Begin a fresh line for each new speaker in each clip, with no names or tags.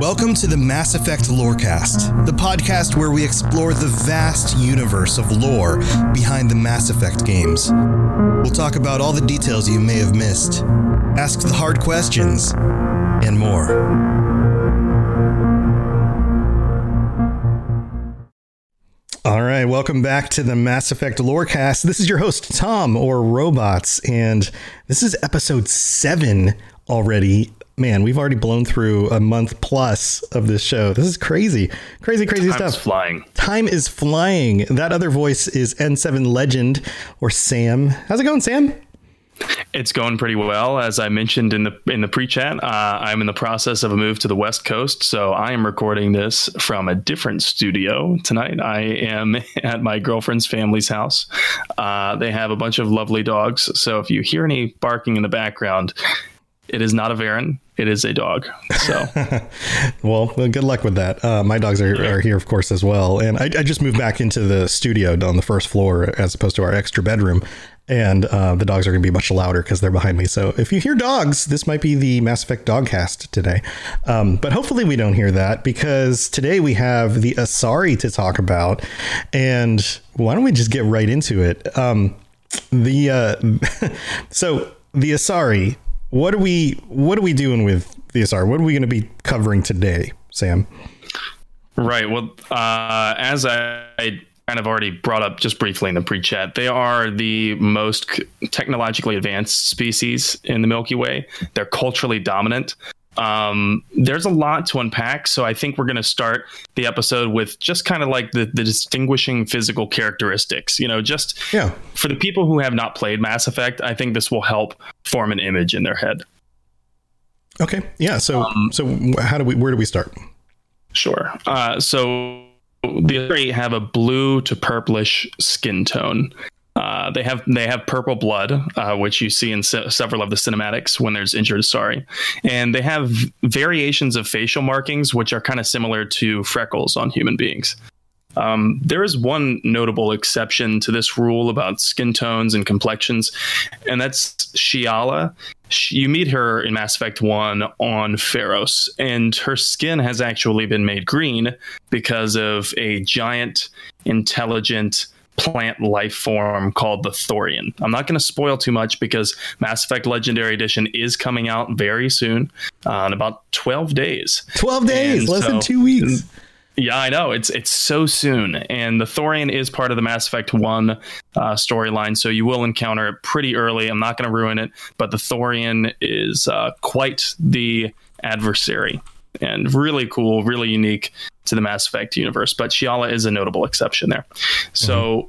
Welcome to the Mass Effect Lorecast, the podcast where we explore the vast universe of lore behind the Mass Effect games. We'll talk about all the details you may have missed, ask the hard questions, and more. All right, welcome back to the Mass Effect Lorecast. This is your host, Tom, or Robots, and this is episode seven already man, we've already blown through a month plus of this show. This is crazy, crazy, crazy
Time's
stuff.
flying.
Time is flying. That other voice is N7 Legend or Sam. How's it going, Sam?
It's going pretty well, as I mentioned in the in the pre-chat. Uh, I'm in the process of a move to the West Coast, so I am recording this from a different studio tonight. I am at my girlfriend's family's house. Uh, they have a bunch of lovely dogs, so if you hear any barking in the background, it is not a Varren. It is a dog. So,
well, good luck with that. Uh, my dogs are, are, here, of course, as well. And I, I, just moved back into the studio on the first floor as opposed to our extra bedroom. And uh, the dogs are going to be much louder because they're behind me. So if you hear dogs, this might be the Mass Effect Dogcast today. Um, but hopefully we don't hear that because today we have the Asari to talk about. And why don't we just get right into it? Um, the uh, so the Asari what are we what are we doing with VSR? What are we going to be covering today, Sam?
Right. Well, uh, as I, I kind of already brought up just briefly in the pre-chat, they are the most technologically advanced species in the Milky Way. They're culturally dominant. Um, there's a lot to unpack, so I think we're going to start the episode with just kind of like the, the distinguishing physical characteristics. You know, just
yeah.
for the people who have not played Mass Effect, I think this will help form an image in their head.
Okay, yeah. So, um, so how do we? Where do we start?
Sure. Uh, so the three have a blue to purplish skin tone. Uh, they have they have purple blood, uh, which you see in se- several of the cinematics when there's injured Asari, and they have variations of facial markings which are kind of similar to freckles on human beings. Um, there is one notable exception to this rule about skin tones and complexions, and that's Shiala. She, you meet her in Mass Effect 1 on Feros, and her skin has actually been made green because of a giant, intelligent, plant life form called the Thorian. I'm not going to spoil too much because Mass Effect Legendary Edition is coming out very soon, uh, in about 12 days.
12 days, and less so, than two weeks.
Yeah, I know. It's it's so soon, and the Thorian is part of the Mass Effect One uh, storyline, so you will encounter it pretty early. I'm not going to ruin it, but the Thorian is uh, quite the adversary, and really cool, really unique to the Mass Effect universe. But Shiala is a notable exception there. So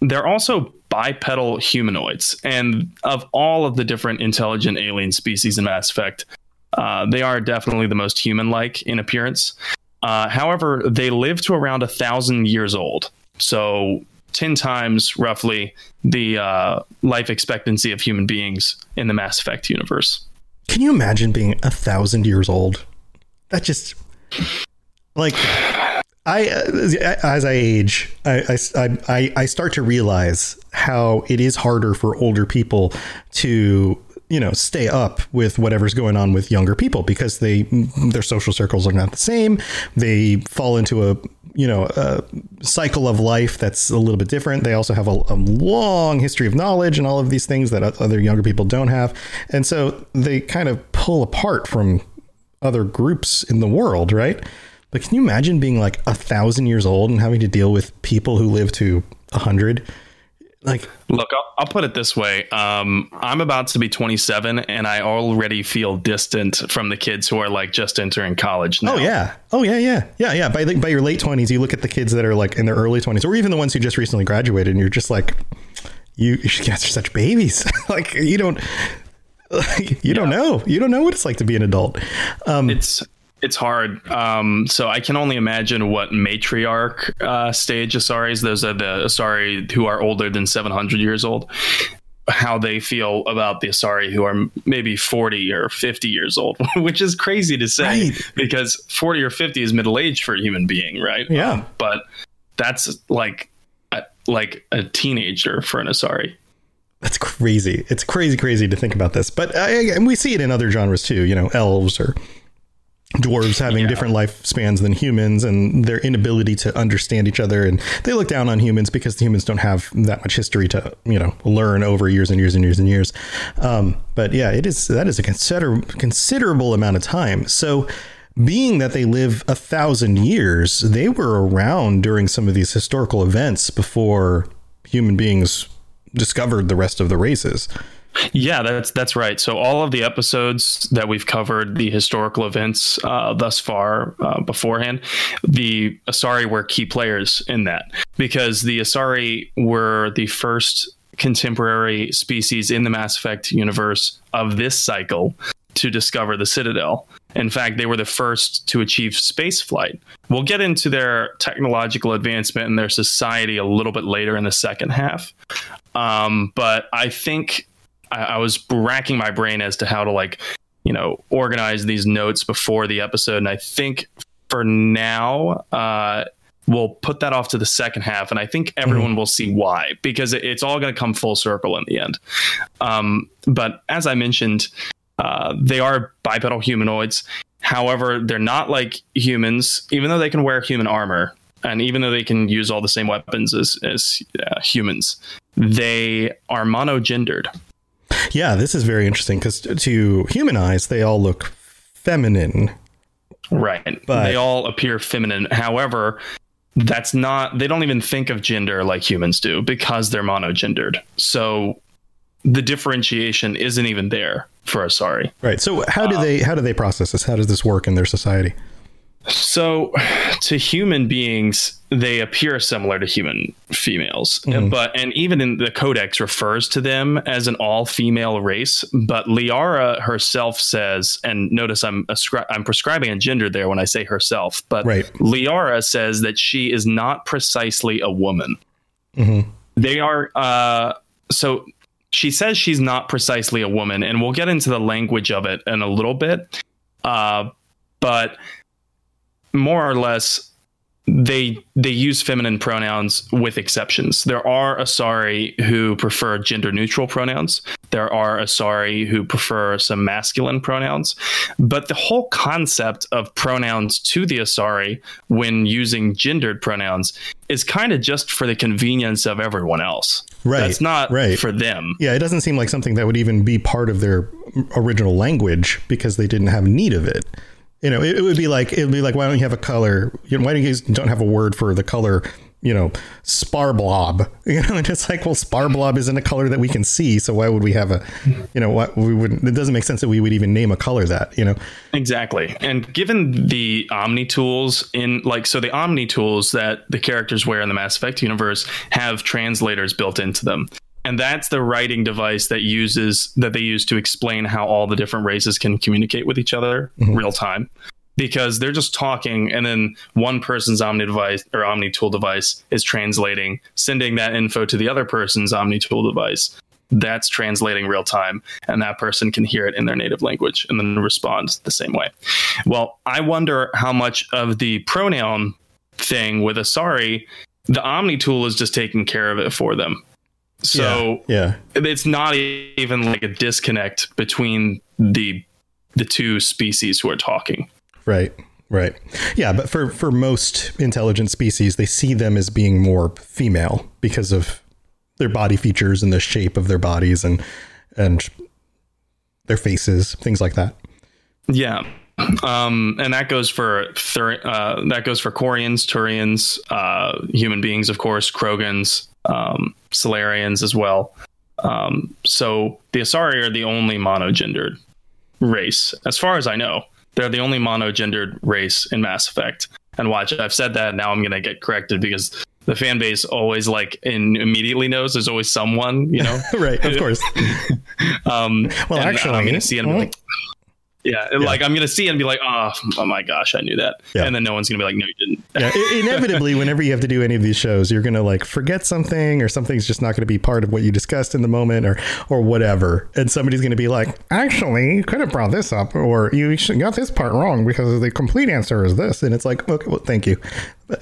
mm-hmm. they're also bipedal humanoids, and of all of the different intelligent alien species in Mass Effect, uh, they are definitely the most human-like in appearance. Uh, however, they live to around a thousand years old. So 10 times roughly the uh, life expectancy of human beings in the Mass Effect universe.
Can you imagine being a thousand years old? That just like I uh, as I age, I, I I start to realize how it is harder for older people to you know stay up with whatever's going on with younger people because they their social circles are not the same. They fall into a you know a cycle of life that's a little bit different. They also have a, a long history of knowledge and all of these things that other younger people don't have. And so they kind of pull apart from other groups in the world right? But can you imagine being like a thousand years old and having to deal with people who live to a hundred? Like
look I'll, I'll, put it this way. Um, i'm about to be 27 and i already feel distant from the kids who are like just entering college now.
oh yeah. Oh yeah yeah. Yeah yeah. By, the, by your late 20s you look at the kids that are like in their early 20s or even the ones who just recently graduated and you're just like you, you guys are such babies. Like you don't like, you yeah. don't know you don't know what it's like to be an adult
um, it's it's hard. Um, so I can only imagine what matriarch uh, stage Asaris, those are the Asari who are older than 700 years old, how they feel about the Asari who are maybe 40 or 50 years old, which is crazy to say right. because 40 or 50 is middle age for a human being, right?
Yeah. Um,
but that's like a, like a teenager for an Asari.
That's crazy. It's crazy, crazy to think about this. But uh, and we see it in other genres too. You know, elves or dwarves having
Yeah.
different lifespans than humans and their inability to understand each other and they look down on humans because the humans don't have that much history to you know learn over years and years and years and years um, but yeah it is that is a consider considerable amount of time so being that they live a thousand years they were around during some of these historical events before human beings discovered the rest of the races
Yeah, that's that's right. So all of the episodes that we've covered, the historical events uh, thus far uh, beforehand, the Asari were key players in that because the Asari were the first contemporary species in the Mass Effect universe of this cycle to discover the Citadel. In fact, they were the first to achieve space flight. We'll get into their technological advancement and their society a little bit later in the second half. Um, but I think I, I was racking my brain as to how to like, you know, organize these notes before the episode, and I think for now, uh, we'll put that off to the second half, and I think everyone will see why because it, it's all going to come full circle in the end. Um, but as I mentioned, uh, they are bipedal humanoids. However, they're not like humans, even though they can wear human armor. And even though they can use all the same weapons as, as uh, humans, they are monogendered.
yeah this is very interesting because to human eyes they all look feminine
Right.
But-
they all appear feminine. However, that's not, they don't even think of gender like humans do because they're monogendered. So the differentiation isn't even there for Asari.
Right. So how do um, they how do they process this? How does this work in their society?
So, to human beings, they appear similar to human females, but and even in the codex refers to them as an all-female race. But Liara herself says, and notice I'm ascri- I'm prescribing a gender there when I say herself, but
Right.
Liara says that she is not precisely a woman. They are uh, so. She says she's not precisely a woman, and we'll get into the language of it in a little bit. Uh, but more or less they they use feminine pronouns with exceptions. There are Asari who prefer gender neutral pronouns. There are Asari who prefer some masculine pronouns. But the whole concept of pronouns to the Asari when using gendered pronouns is kind of just for the convenience of everyone else.
Right,
That's not
right.
for them.
Yeah, it doesn't seem like something that would even be part of their original language because they didn't have need of it. You know, it, it would be like it would be like why don't you have a color? You know, why don't you guys don't have a word for the color? You know, spar blob. You know, and it's like, well, spar blob isn't a color that we can see, so why would we have a? You know, what we wouldn't. It doesn't make sense that we would even name a color that. You know,
Exactly. And given the Omni tools in like so the Omni tools that the characters wear in the Mass Effect universe have translators built into them. And that's the writing device that uses that they use to explain how all the different races can communicate with each other mm-hmm. real time. Because they're just talking and then one person's Omni device or Omni tool device is translating, sending that info to the other person's Omni tool device that's translating real time and that person can hear it in their native language and then respond the same way. Well, I wonder how much of the pronoun thing with Asari, the Omni tool is just taking care of it for them. So
yeah,
it's not even like a disconnect between the the two species who are talking.
Right. Right. Yeah, but for for most intelligent species, they see them as being more female because of their body features and the shape of their bodies and and their faces, things like that.
Yeah. Um, and that goes for Thur- uh, that goes for Quarians, Turians, uh, human beings, of course, Krogans, um, Salarians as well. Um, so the Asari are the only monogendered race, as far as I know. They're the only monogendered race in Mass Effect. And watch, I've said that. Now I'm going to get corrected because the fan base always like in immediately knows there's always someone, you know.
right, of course.
Um,
Well, actually,
I'm going to see it be like, yeah, like I'm going to see it and be like, oh, oh my gosh, I knew that.
Yeah.
And then no one's going to be like, no, you didn't.
yeah, i- inevitably, whenever you have to do any of these shows, you're going to like forget something, or something's just not going to be part of what you discussed in the moment, or or whatever. And somebody's going to be like, "Actually, you could have brought this up, or you got this part wrong because the complete answer is this." And it's like, "Okay, well, thank you.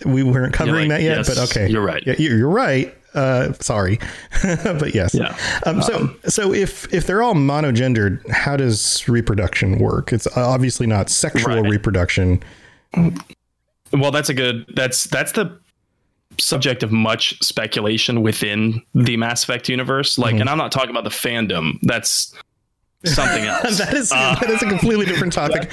We weren't covering
like,
that yet,
"Yes,
but okay,
you're right."
Yeah, you're right. Uh, sorry, but yes.
Yeah.
Um, so so if if they're all monogendered, how does reproduction work? It's obviously not sexual
Right.
reproduction.
Well, that's a good. That's that's the subject of much speculation within the Mass Effect universe. Like, and I'm not talking about the fandom. That's something else.
that is
Uh,
that is a completely different topic.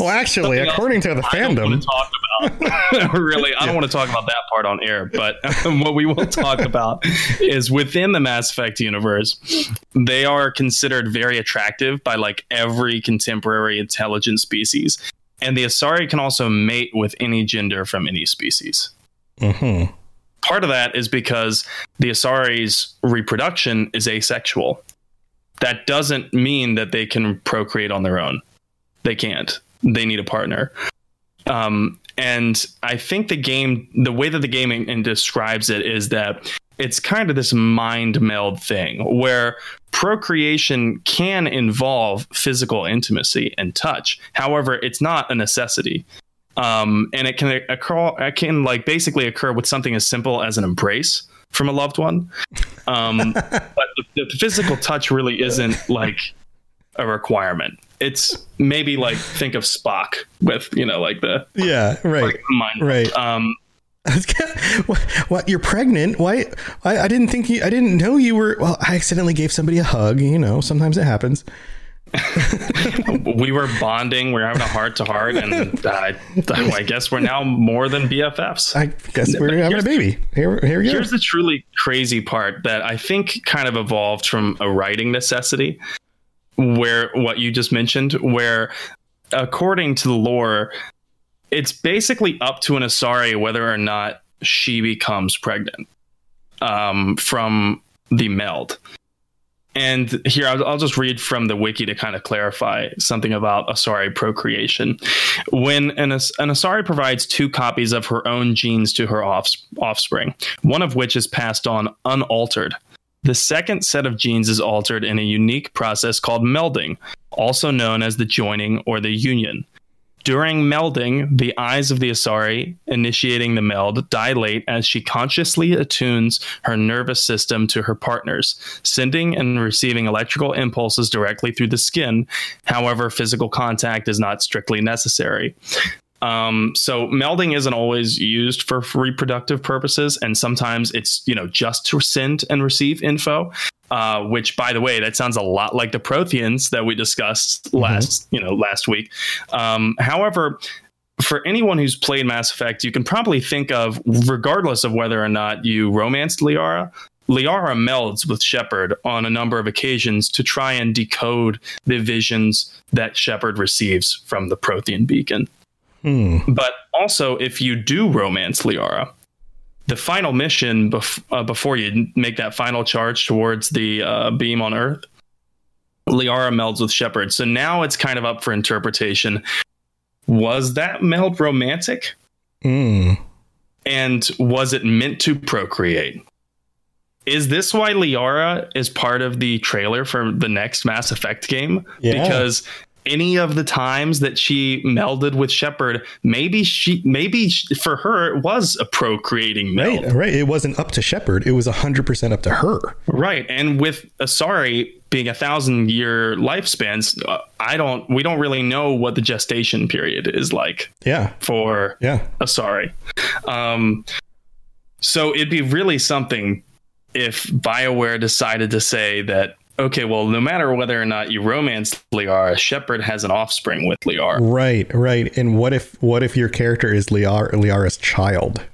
well, actually, according to the
I
fandom,
want to talk about. really, I don't want to talk about that part on air. But what we will talk about is within the Mass Effect universe, they are considered very attractive by like every contemporary intelligent species, and the Asari can also mate with any gender from any species.
Mhm.
Part of that is because the Asari's reproduction is asexual. That doesn't mean that they can procreate on their own. They can't. They need a partner. Um, and I think the game, the way that the game in- in describes it is that it's kind of this mind meld thing where procreation can involve physical intimacy and touch. However, it's not a necessity. Um, and it can occur, it can like basically occur with something as simple as an embrace from a loved one. Um, but the, the physical touch really isn't like a requirement. It's maybe like think of Spock with you know like the
yeah, right,
like, mind.
right.
Um,
what, what? You're pregnant? Why? I, I didn't think you. I didn't know you were. Well, I accidentally gave somebody a hug. You know, sometimes it happens.
we were bonding. We are having a heart to heart, and uh, I guess we're now more than BFFs.
I guess we're having a baby. Here, here we go.
Here's the truly crazy part that I think kind of evolved from a writing necessity, where what you just mentioned, where according to the lore, it's basically up to an Asari whether or not she becomes pregnant um, from the meld. And here, I'll, just read from the wiki to kind of clarify something about Asari procreation. When an, an Asari provides two copies of her own genes to her offs- offspring, one of which is passed on unaltered. The second set of genes is altered in a unique process called melding, also known as the joining or the union. During melding, the eyes of the Asari, initiating the meld, dilate as she consciously attunes her nervous system to her partners, sending and receiving electrical impulses directly through the skin. However, physical contact is not strictly necessary. Um, so melding isn't always used for reproductive purposes, and sometimes it's you know just to send and receive info. Uh, which, by the way, that sounds a lot like the Protheans that we discussed last you know last week. Um, however, for anyone who's played Mass Effect, you can probably think of, regardless of whether or not you romanced Liara, Liara melds with Shepard on a number of occasions to try and decode the visions that Shepard receives from the Prothean beacon.
Hmm.
But also, if you do romance Liara, the final mission bef- uh, before you make that final charge towards the uh, beam on Earth, Liara melds with Shepard. So now it's kind of up for interpretation. Was that meld romantic?
Hmm.
And was it meant to procreate? Is this why Liara is part of the trailer for the next Mass Effect game?
Yeah.
Because any of the times that she melded with Shepard, maybe she, maybe for her it was a procreating meld,
Right, right. It wasn't up to Shepard. It was hundred percent up to her.
right? And with Asari being a thousand year lifespans, uh, I don't, we don't really know what the gestation period is like
Yeah,
for
yeah.
Asari. Um, so it'd be really something if BioWare decided to say that, okay, well, no matter whether or not you romance Liara, Shepard has an offspring with Liara.
Right, right. And what if what if your character is Liara, Liara's child?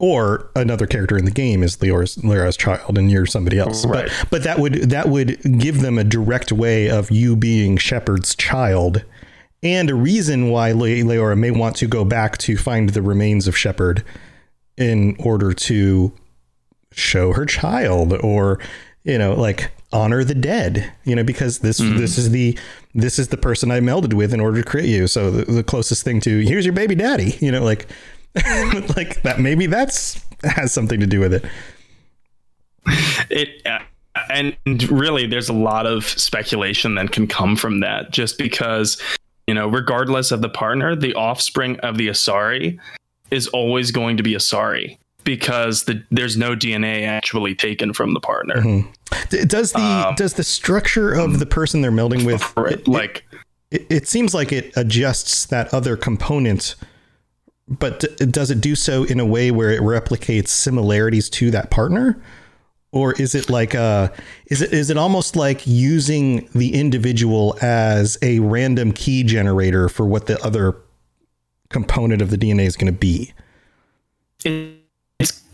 Or another character in the game is Liara's, Liara's child and you're somebody else.
Right.
But but that would that would give them a direct way of you being Shepard's child and a reason why Liara may want to go back to find the remains of Shepard in order to show her child or you know like honor the dead you know because this this is the this is the person i melded with in order to create you. So the, the closest thing to here's your baby daddy you know like like that maybe that's has something to do with it.
It, uh, and really, there's a lot of speculation that can come from that just because, you know, regardless of the partner, the offspring of the Asari is always going to be Asari. Because the, there's no DNA actually taken from the partner.
Mm-hmm. Does the um, does the structure of the person they're melding with
it, like
it, it, seems like it adjusts that other component, but does it do so in a way where it replicates similarities to that partner? Or is it like uh is it is it almost like using the individual as a random key generator for what the other component of the DNA is going to be?
It's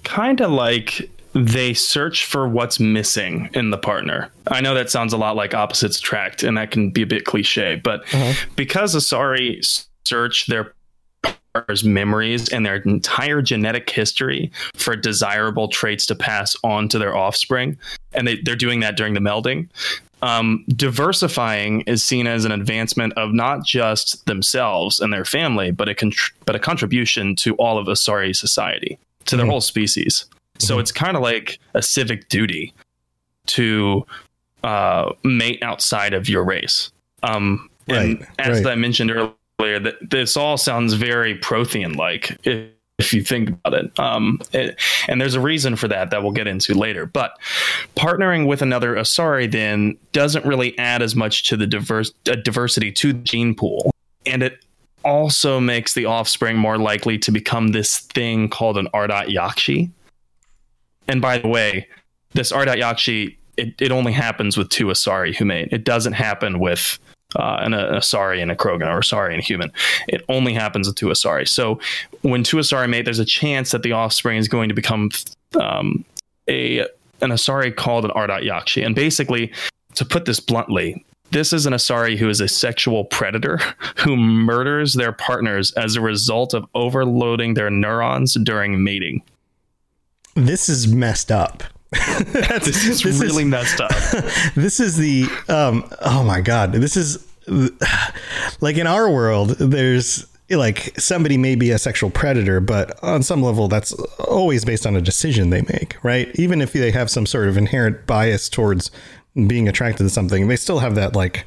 kind of like they search for what's missing in the partner. I know that sounds a lot like opposites attract, and that can be a bit cliche, but uh-huh. because Asari search their partner's memories and their entire genetic history for desirable traits to pass on to their offspring, and they, they're doing that during the melding. Um, diversifying is seen as an advancement of not just themselves and their family, but a contr- but a contribution to all of Asari society, to their mm-hmm. whole species. So mm-hmm. it's kind of like a civic duty to uh, mate outside of your race. Um, and as right. I mentioned earlier, that this all sounds very Prothean like if, if, you think about it. Um, it. And there's a reason for that that we'll get into later. But partnering with another Asari then doesn't really add as much to the diverse uh, diversity to the gene pool, and it also makes the offspring more likely to become this thing called an Ardat Yakshi, and by the way, this Ardat Yakshi, it, it only happens with two Asari who mate. It doesn't happen with uh, an, an Asari and a Krogan or Asari and a human. It only happens with two Asari. So when two Asari mate, there's a chance that the offspring is going to become um, a an Asari called an Ardat Yakshi. And basically, to put this bluntly, this is an Asari who is a sexual predator who murders their partners as a result of overloading their neurons during mating
this is messed up.
this is this really is, messed up.
this is the um oh my god. This is like in our world there's like somebody may be a sexual predator, but on some level that's always based on a decision they make, right? Even if they have some sort of inherent bias towards being attracted to something, they still have that like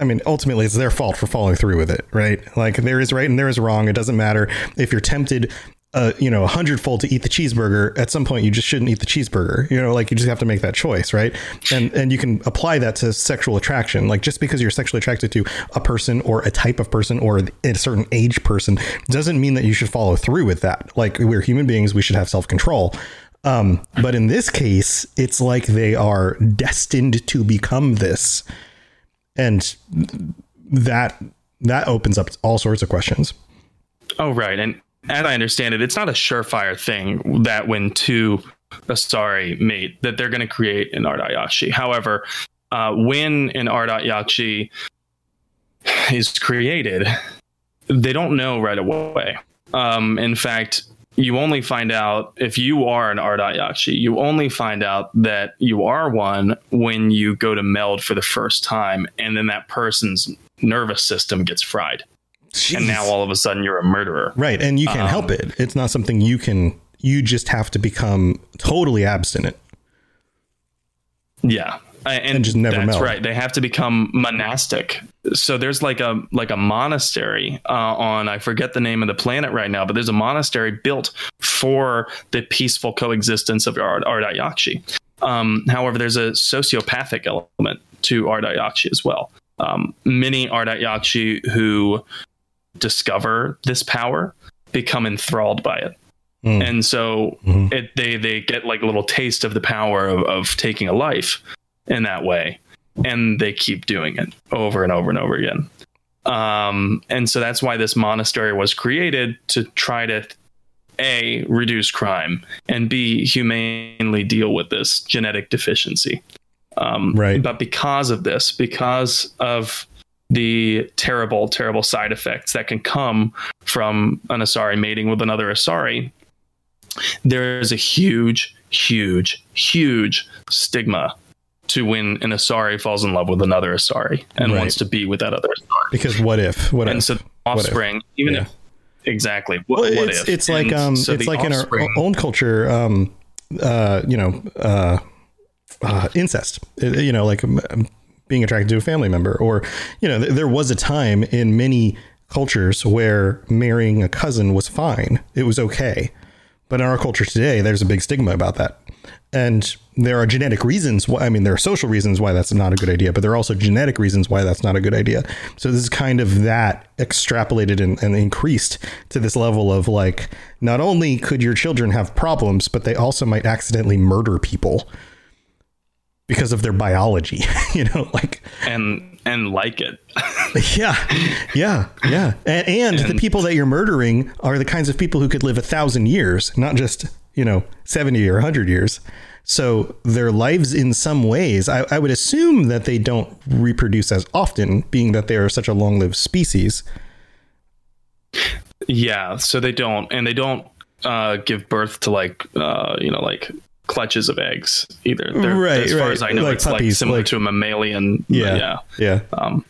I mean, ultimately, it's their fault for following through with it, right? Like there is right and there is wrong. It doesn't matter if you're tempted uh, you know, a hundredfold to eat the cheeseburger, at some point you just shouldn't eat the cheeseburger. You know, like you just have to make that choice, right? And and you can apply that to sexual attraction. Like just because you're sexually attracted to a person or a type of person or a certain age person doesn't mean that you should follow through with that. Like we're human beings, we should have self control. Um, but in this case, it's like they are destined to become this, and that that opens up all sorts of questions.
Oh, right, and as I understand it, it's not a surefire thing that when two Asari mate that they're going to create an Ardat Yakshi. However, uh, when an Ardat Yakshi is created, they don't know right away. Um, in fact, you only find out if you are an Ardat Yakshi, you only find out that you are one when you go to meld for the first time, and then that person's nervous system gets fried. Jeez. and now all of a sudden you're a murderer.
Right, and you can't um, help it. It's not something you can. You just have to become totally abstinent.
Yeah, and, and just never that's melt. right. They have to become monastic. So there's like a like a monastery uh, on I forget the name of the planet right now, but there's a monastery built for the peaceful coexistence of Ard- Ardat Yakshi. Um, however, there's a sociopathic element to Ardat Yakshi as well. Um, many Ardat Yakshi who discover this power become enthralled by it. Mm. And so mm-hmm. it, they they get like a little taste of the power of, of taking a life in that way, and they keep doing it over and over and over again. Um, and so that's why this monastery was created to try to a reduce crime and b humanely deal with this genetic deficiency. Um, right. But because of this, because of the terrible, terrible side effects that can come from an Asari mating with another Asari, there is a huge, huge, huge stigma to when an Asari falls in love with another Asari and right. wants to be with that other Asari.
Because what if? What
and
if?
so offspring, even yeah. if exactly what,
well,
what
it's,
if?
It's like um, so it's like offspring, in our own culture, um, uh, you know, uh, uh, incest. You know, like um, being attracted to a family member or you know th- there was a time in many cultures where marrying a cousin was fine it was okay But in our culture today, there's a big stigma about that. And there are genetic reasons why, I mean, there are social reasons why that's not a good idea, but there are also genetic reasons why that's not a good idea. So this is kind of that extrapolated and, and increased to this level of like, not only could your children have problems, but they also might accidentally murder people because of their biology, you know, like,
and and like it.
yeah, yeah, yeah. And, and, and, the people that you're murdering are the kinds of people who could live a thousand years, not just you know, 70 or 100 years. So their lives, in some ways, I, I would assume that they don't reproduce as often, being that they are such a long lived species.
Yeah, so they don't, and they don't uh, give birth to like, uh, you know, like clutches of eggs either. They're,
right,
as far
right.
as I know, like it's puppies, like similar like, to a mammalian.
Yeah,
yeah,
yeah.
Um,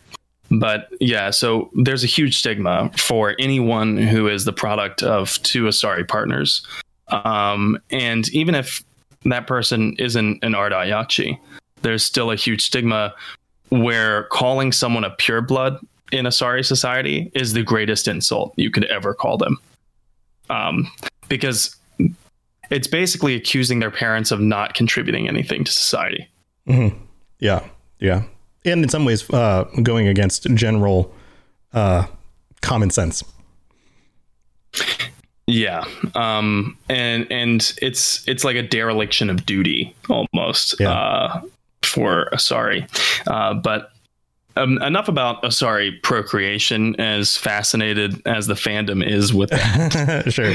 but yeah, so there's a huge stigma for anyone who is the product of two Asari partners. Um, and even if that person isn't an Ardat Yakshi, there's still a huge stigma where calling someone a pureblood in Asari society is the greatest insult you could ever call them. Um, because it's basically accusing their parents of not contributing anything to society.
Mm-hmm. Yeah, yeah, and in some ways, uh, going against general uh, common sense.
Yeah, um, and and it's it's like a dereliction of duty almost yeah. uh, for Asari, uh, but. Um, enough about Asari procreation, as fascinated as the fandom is with
that. sure.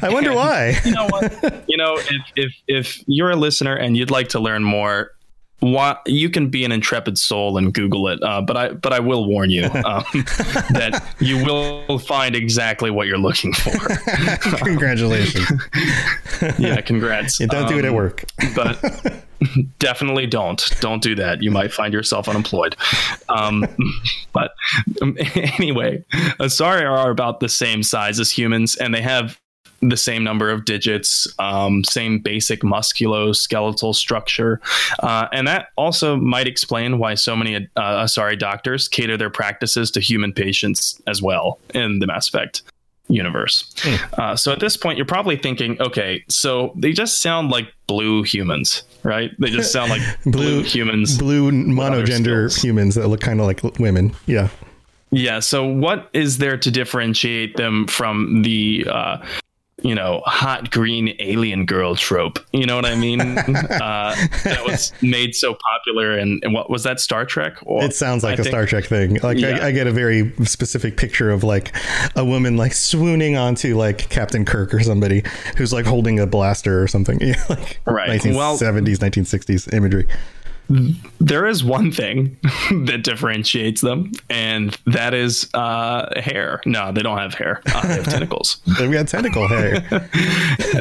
I wonder and, why.
you know what? You know, if, if if you're a listener and you'd like to learn more, why, you can be an intrepid soul and Google it, uh, but I but I will warn you um, that you will find exactly what you're looking for.
Congratulations!
yeah, congrats.
You don't um, do it at um, work,
but definitely don't don't do that. You might find yourself unemployed. Um, but um, anyway, Asari are about the same size as humans, and they have the same number of digits, um, same basic musculoskeletal structure. Uh, and that also might explain why so many uh, Asari doctors cater their practices to human patients as well in the Mass Effect universe. Mm. Uh, so at this point, you're probably thinking, okay, so they just sound like blue humans, right? They just sound like blue, blue humans,
blue monogender humans that look kind of like women. Yeah.
Yeah. So, what is there to differentiate them from the uh, you know, hot green alien girl trope. You know what I mean? uh, that was made so popular. And, and, what was that Star Trek?
Or, it sounds like I a think, Star Trek thing. Like yeah. I, I, get a very specific picture of like a woman like swooning onto like Captain Kirk or somebody who's like holding a blaster or something. like
right.
1970s, well, 1960s imagery
there is one thing that differentiates them, and that is uh, hair. No, they don't have hair. Uh, they have tentacles.
They've got tentacle hair,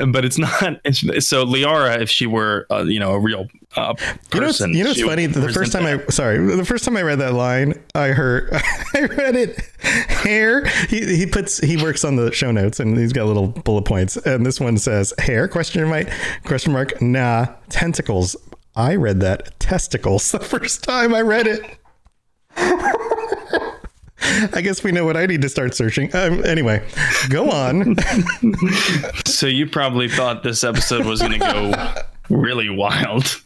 but it's not. It's, so Liara, if she were, uh, you know, a real uh, person,
you know, you know, it's funny. The first time. I sorry, the first time I read that line, I heard, I read it. Hair. He he puts he works on the show notes, and he's got little bullet points, and this one says hair question mark question mark. Nah, tentacles I read that testicles the first time I read it. I guess we know what I need to start searching. Um, anyway, go on.
so you probably thought this episode was going to go really wild.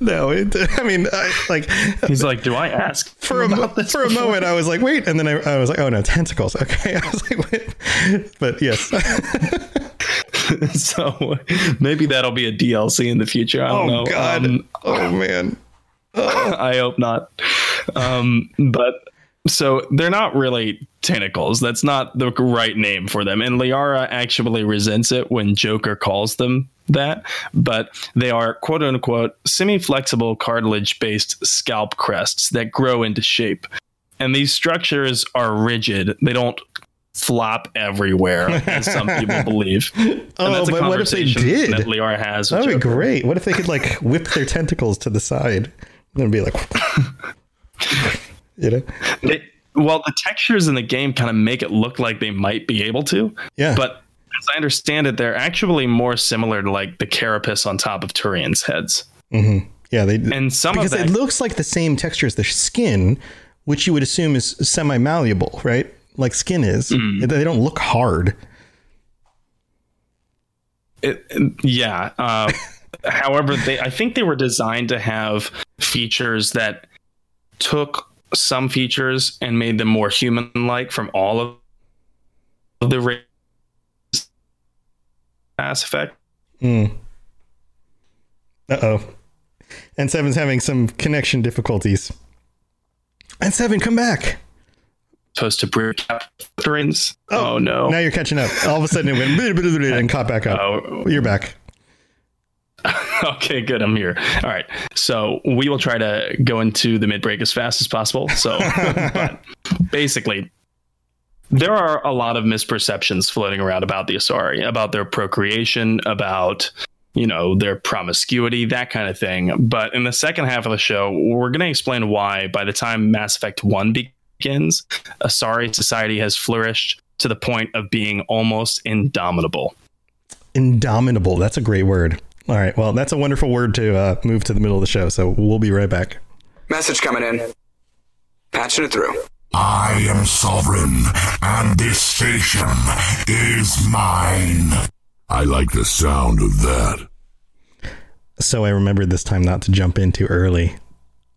No, it, I mean, I, like
he's like, "Do I ask
for a for a moment?" I was like, "Wait," and then I, I was like, "Oh no, tentacles." Okay, I was like, "Wait," but yes.
so maybe that'll be a DLC in the future. I don't
oh,
know.
God. Um, oh man.
I hope not. Um, but so they're not really tentacles. That's not the right name for them. And Liara actually resents it when Joker calls them that. But they are quote unquote semi flexible cartilage based scalp crests that grow into shape. And these structures are rigid. They don't flop everywhere, as some people believe.
oh, but what if they did?
That Liara has.
That would be great. What if they could like whip their tentacles to the side and be like, you know?
They, well, the textures in the game kind of make it look like they might be able to.
Yeah.
But as I understand it, they're actually more similar to like the carapace on top of Turian's heads.
Mm-hmm. Yeah, they
and some
because
that,
it looks like the same texture as the skin, which you would assume is semi malleable, right? Like skin is. Mm. They don't look hard.
it, yeah. Uh, however, they I think they were designed to have features that took some features and made them more human-like from all of the Mass Effect.
Mm. Uh oh. And Seven's having some connection difficulties. And Seven, come back.
Supposed to brew. Oh, oh, no.
Now you're catching up. All of a sudden it went and caught back up. Oh. You're back.
okay, good. I'm here. All right. So we will try to go into the mid break as fast as possible. So, basically, there are a lot of misperceptions floating around about the Asari, about their procreation, about you know their promiscuity, that kind of thing. But in the second half of the show, we're going to explain why. By the time Mass Effect One begins, Asari society has flourished to the point of being almost indomitable.
Indomitable. That's a great word. All right. Well, that's a wonderful word to uh, move to the middle of the show. So we'll be right back.
Message coming in. Patching it through.
I am Sovereign, and this station is mine. I like the sound of that.
So I remembered this time not to jump in too early.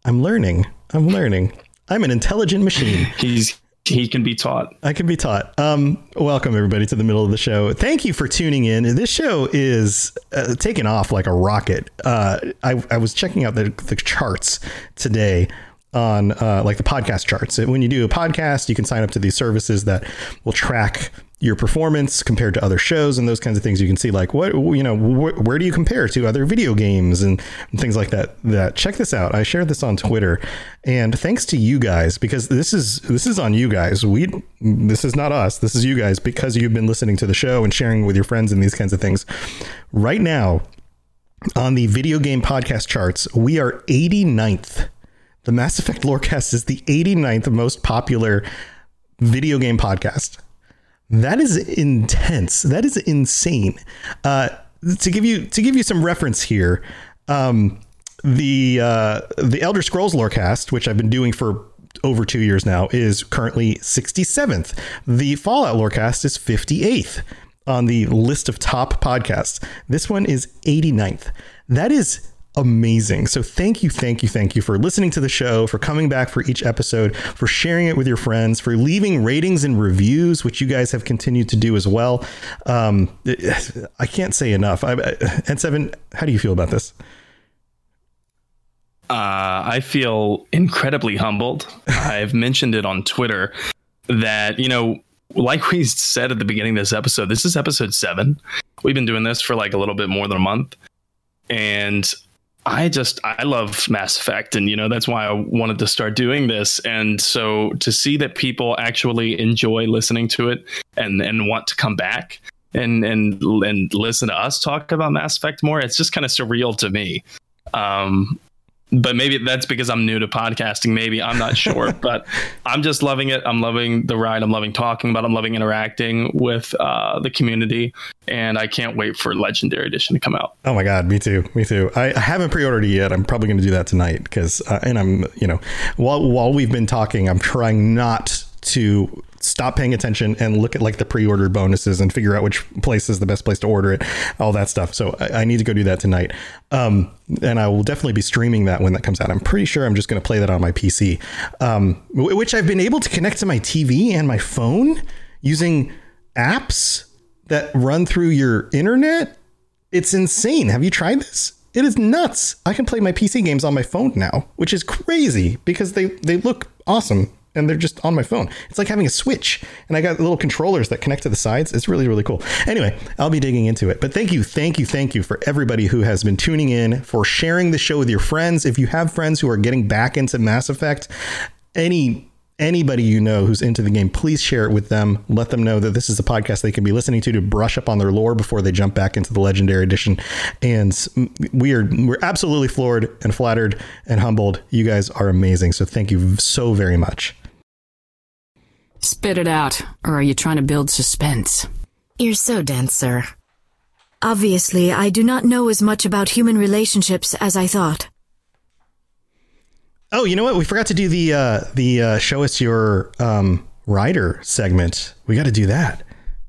I'm learning. I'm learning. I'm an intelligent machine.
He's he can be taught.
I can be taught. Um, welcome everybody to the middle of the show. Thank you for tuning in. This show is uh, taking off like a rocket. Uh, I, I, was checking out the, the charts today on uh, like the podcast charts. When you do a podcast, you can sign up to these services that will track your performance compared to other shows and those kinds of things. You can see like what you know wh- where do you compare to other video games and, things like that. That check this out. I shared this on Twitter, and thanks to you guys because this is this is on you guys. We this is not us. This is you guys because you've been listening to the show and sharing with your friends and these kinds of things. Right now, on the video game podcast charts, we are 89th. The Mass Effect Lorecast is the 89th most popular video game podcast. That is intense. That is insane. Uh, to give you to give you some reference here, um, the uh, the Elder Scrolls Lorecast, which I've been doing for over two years now, is currently 67th. The Fallout Lorecast is 58th on the list of top podcasts. This one is 89th. That is amazing. So thank you, thank you, thank you for listening to the show, for coming back for each episode, for sharing it with your friends, for leaving ratings and reviews, which you guys have continued to do as well. Um, I can't say enough. I, N7, how do you feel about this?
Uh, I feel incredibly humbled. I've mentioned it on Twitter that, you know, like we said at the beginning of this episode, this is episode seven. We've been doing this for like a little bit more than a month. And I just I love Mass Effect, and you know that's why I wanted to start doing this. And so to see that people actually enjoy listening to it and and want to come back and and and listen to us talk about Mass Effect more, it's just kind of surreal to me. Um, but maybe that's because I'm new to podcasting. Maybe I'm not sure, but I'm just loving it. I'm loving the ride. I'm loving talking about. It. I'm loving interacting with uh, the community, and I can't wait for Legendary Edition to come out.
Oh my god, me too, me too. I, I haven't pre-ordered it yet. I'm probably going to do that tonight because, uh, and I'm, you know, while while we've been talking, I'm trying not to stop paying attention and look at like the pre-order bonuses and figure out which place is the best place to order it, all that stuff. So I, I need to go do that tonight. Um, and I will definitely be streaming that when that comes out. I'm pretty sure I'm just going to play that on my PC, um, which I've been able to connect to my TV and my phone using apps that run through your internet. It's insane. Have you tried this? It is nuts. I can play my PC games on my phone now, which is crazy because they they look awesome and they're just on my phone. It's like having a switch, and I got little controllers that connect to the sides. It's really, really cool. Anyway, I'll be digging into it. But thank you, thank you, thank you for everybody who has been tuning in, for sharing the show with your friends. If you have friends who are getting back into Mass Effect, any anybody you know who's into the game, please share it with them. Let them know that this is a podcast they can be listening to to brush up on their lore before they jump back into the Legendary Edition. And we are we're absolutely floored and flattered and humbled. You guys are amazing. So thank you so very much.
Spit it out, or are you trying to build suspense?
You're so dense, sir. Obviously, I do not know as much about human relationships as I thought.
Oh, you know what? We forgot to do the uh, the uh, show us your um, rider segment. We got to do that.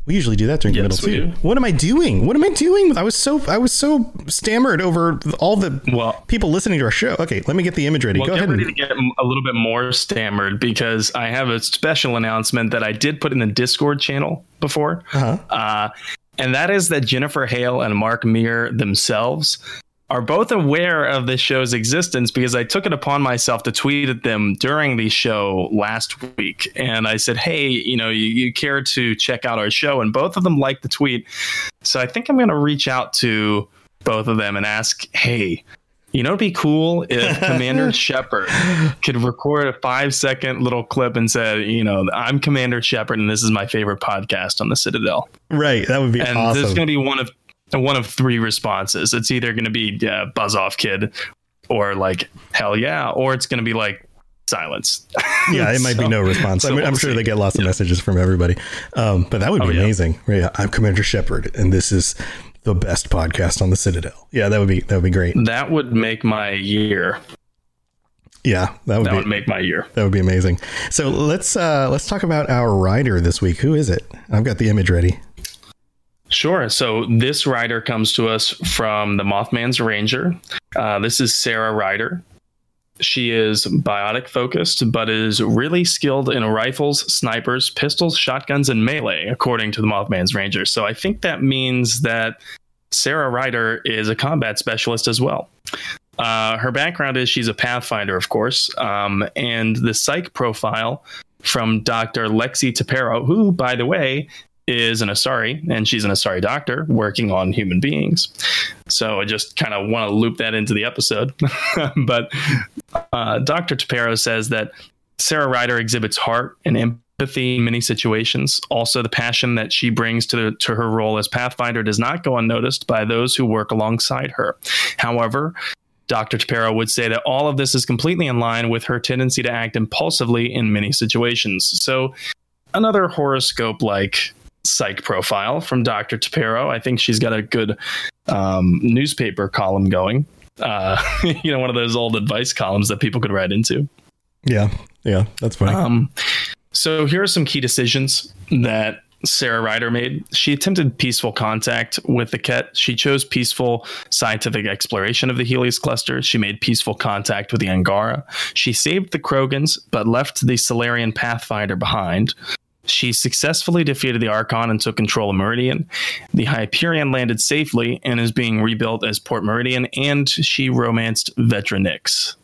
We usually do that during the middle too.
do.
What am I doing? What am I doing? I was so I was so stammered over all the
Well-
people listening to our show. Okay, let me get the image ready.
Well,
Go ahead.
ready
And,
to get a little bit more stammered because I have a special announcement that I did put in the Discord channel before.
uh-huh.
Uh, and that is that Jennifer Hale and Mark Meir themselves are both aware of this show's existence because I took it upon myself to tweet at them during the show last week. And I said, hey, you know, you, you care to check out our show? And both of them liked the tweet. So I think I'm going to reach out to both of them and ask, hey, you know, it'd be cool if Commander Shepard could record a five second little clip and say, you know, I'm Commander Shepard and this is my favorite podcast on the Citadel
Right, that would be
and
awesome.
there's going to be one of one of three responses. It's either going to be uh, buzz off kid, or like hell yeah, or it's going to be like silence.
yeah, it might be no response.
so
I mean, I'm
we'll
sure
see.
they get lots of messages from everybody, um, but that would be
Oh, yeah.
amazing. Yeah, I'm Commander Shepard, and this is the best podcast on the Citadel. Yeah, that would be that would be great.
That would make my year.
Yeah, that would
That
be
would make my year.
that would be amazing. So let's uh, let's talk about our rider this week. Who is it? I've got the image ready.
Sure. So this rider comes to us from the Mothman's Ranger. Uh, this is Sarah Ryder. She is biotic focused, but is really skilled in rifles, snipers, pistols, shotguns, and melee, according to the Mothman's Ranger. So I think that means that Sarah Ryder is a combat specialist as well. Uh, her background is she's a Pathfinder, of course, um, and the psych profile from Dr. Lexi T'Perro, who, by the way, is an Asari, and she's an Asari doctor working on human beings. So I just kind of want to loop that into the episode. but uh, Dr. T'Perro says that Sarah Ryder exhibits heart and empathy in many situations. Also, the passion that she brings to, the, to her role as Pathfinder does not go unnoticed by those who work alongside her. However, Dr. T'Perro would say that all of this is completely in line with her tendency to act impulsively in many situations. So, another horoscope like psych profile from Dr. T'Perro. I think she's got a good um, newspaper column going. Uh, you know, one of those old advice columns that people could write into.
Yeah, yeah, that's funny.
Um, so here are some key decisions that Sarah Ryder made. She attempted peaceful contact with the Kett. She chose peaceful scientific exploration of the Helios cluster. She made peaceful contact with the Angara. She saved the Krogans, but left the Salarian Pathfinder behind. She successfully defeated the Archon and took control of Meridian. The Hyperion landed safely and is being rebuilt as Port Meridian, and she romanced Vetra Nyx.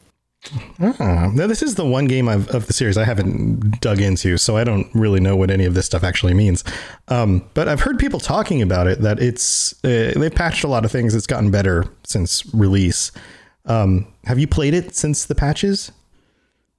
Ah, now this is the one game I've, of the series I haven't dug into, so I don't really know what any of this stuff actually means. Um, but I've heard people talking about it that it's uh, they patched a lot of things. It's gotten better since release. Um, have you played it since the patches?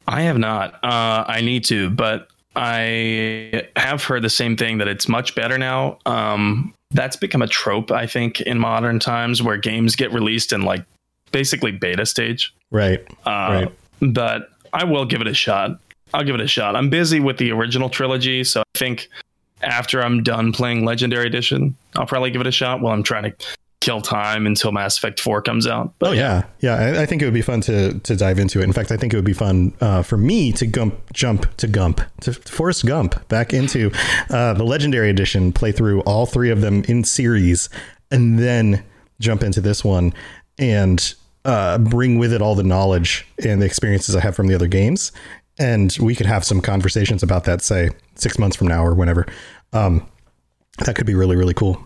I have not. Uh, I need to, but I have heard the same thing that it's much better now. Um, that's become a trope, I think, in modern times where games get released in like basically beta stage.
Right.
Uh,
Right.
But I will give it a shot. I'll give it a shot. I'm busy with the original trilogy, so I think after I'm done playing Legendary Edition, I'll probably give it a shot while I'm trying to kill time until Mass Effect 4 comes out. But
Oh yeah, yeah. I, I think it would be fun to to dive into it. In fact, I think it would be fun uh, for me to gump, jump to Gump to Forrest Gump back into uh, the Legendary Edition, play through all three of them in series, and then jump into this one and uh, bring with it all the knowledge and the experiences I have from the other games. And we could have some conversations about that, say six months from now or whenever. Um, that could be really really cool.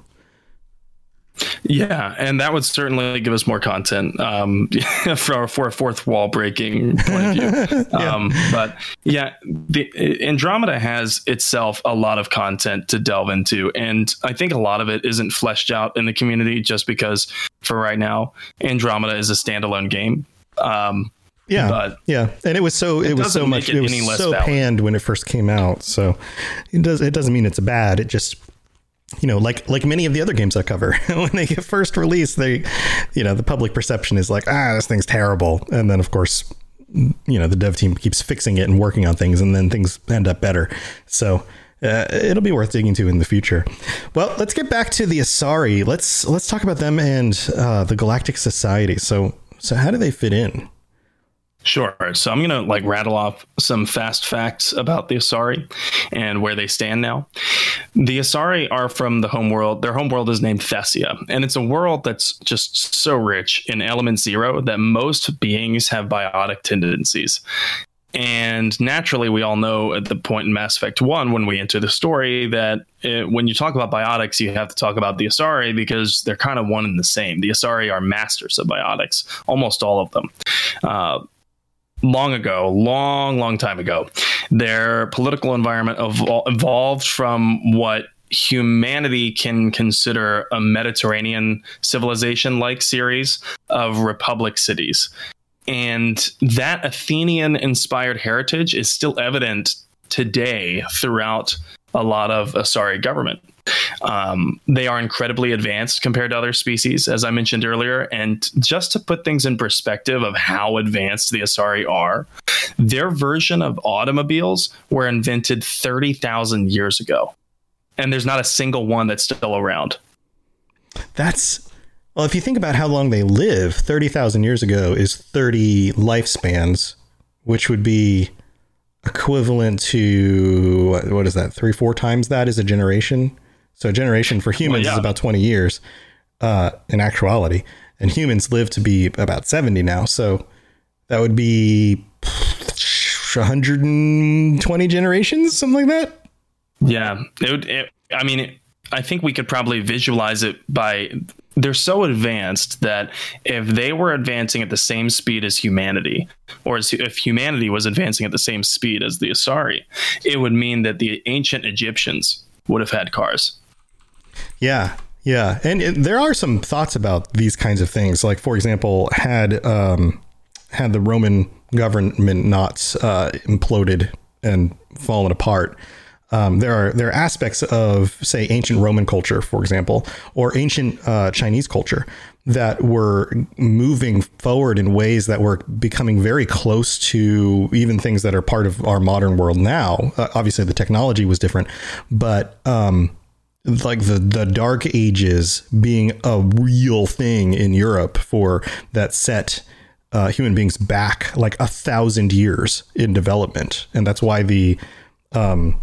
Yeah, and that would certainly give us more content um, for for a fourth wall breaking point of view. um, but yeah, the Andromeda has itself a lot of content to delve into, and I think a lot of it isn't fleshed out in the community just because for right now, Andromeda is a standalone game. Um,
Yeah,
But
yeah, and it was so it, was so much
it
it, was so
valid.
panned when it first came out. So it does it doesn't mean it's bad. It just you know like like many of the other games I cover when they get first released, they you know the public perception is like ah this thing's terrible, and then of course you know the dev team keeps fixing it and working on things, and then things end up better. So. Uh, it'll be worth digging to in the future. Well, let's get back to the Asari. Let's let's talk about them and uh, the Galactic Society. So so how do they fit in?
Sure. So I'm gonna like rattle off some fast facts about the Asari and where they stand now. The Asari are from the home world. Their home world is named Thessia, and it's a world that's just so rich in element zero that most beings have biotic tendencies. And naturally, we all know at the point in Mass Effect 1 when we enter the story that it, when you talk about biotics, you have to talk about the Asari because they're kind of one and the same. The Asari are masters of biotics, almost all of them. Uh, long ago, long, long time ago, their political environment evol- evolved from what humanity can consider a Mediterranean civilization like series of republic cities. And that Athenian inspired heritage is still evident today throughout a lot of Asari government. Um, they are incredibly advanced compared to other species, as I mentioned earlier. And just to put things in perspective of how advanced the Asari are, their version of automobiles were invented 30,000 years ago. And there's not a single one that's still around.
That's well, if you think about how long they live, 30,000 years ago is 30 lifespans, which would be equivalent to what is that? 3 4 times that is a generation. So a generation for humans well, yeah. is about 20 years uh, in actuality, and humans live to be about 70 now. So that would be 120 generations, something like that.
Yeah, it would. It, I mean, it, I think we could probably visualize it by they're so advanced that if they were advancing at the same speed as humanity, or as, if humanity was advancing at the same speed as the Asari, it would mean that the ancient Egyptians would have had cars.
Yeah, yeah, and there are some thoughts about these kinds of things. Like, for example, had um, had the Roman government not uh, imploded and fallen apart, um, there are there are aspects of say ancient Roman culture, for example, or ancient uh, Chinese culture that were moving forward in ways that were becoming very close to even things that are part of our modern world now. Uh, obviously, the technology was different, but um, like the the dark ages being a real thing in Europe for that set uh, human beings back like a thousand years in development, and that's why the um,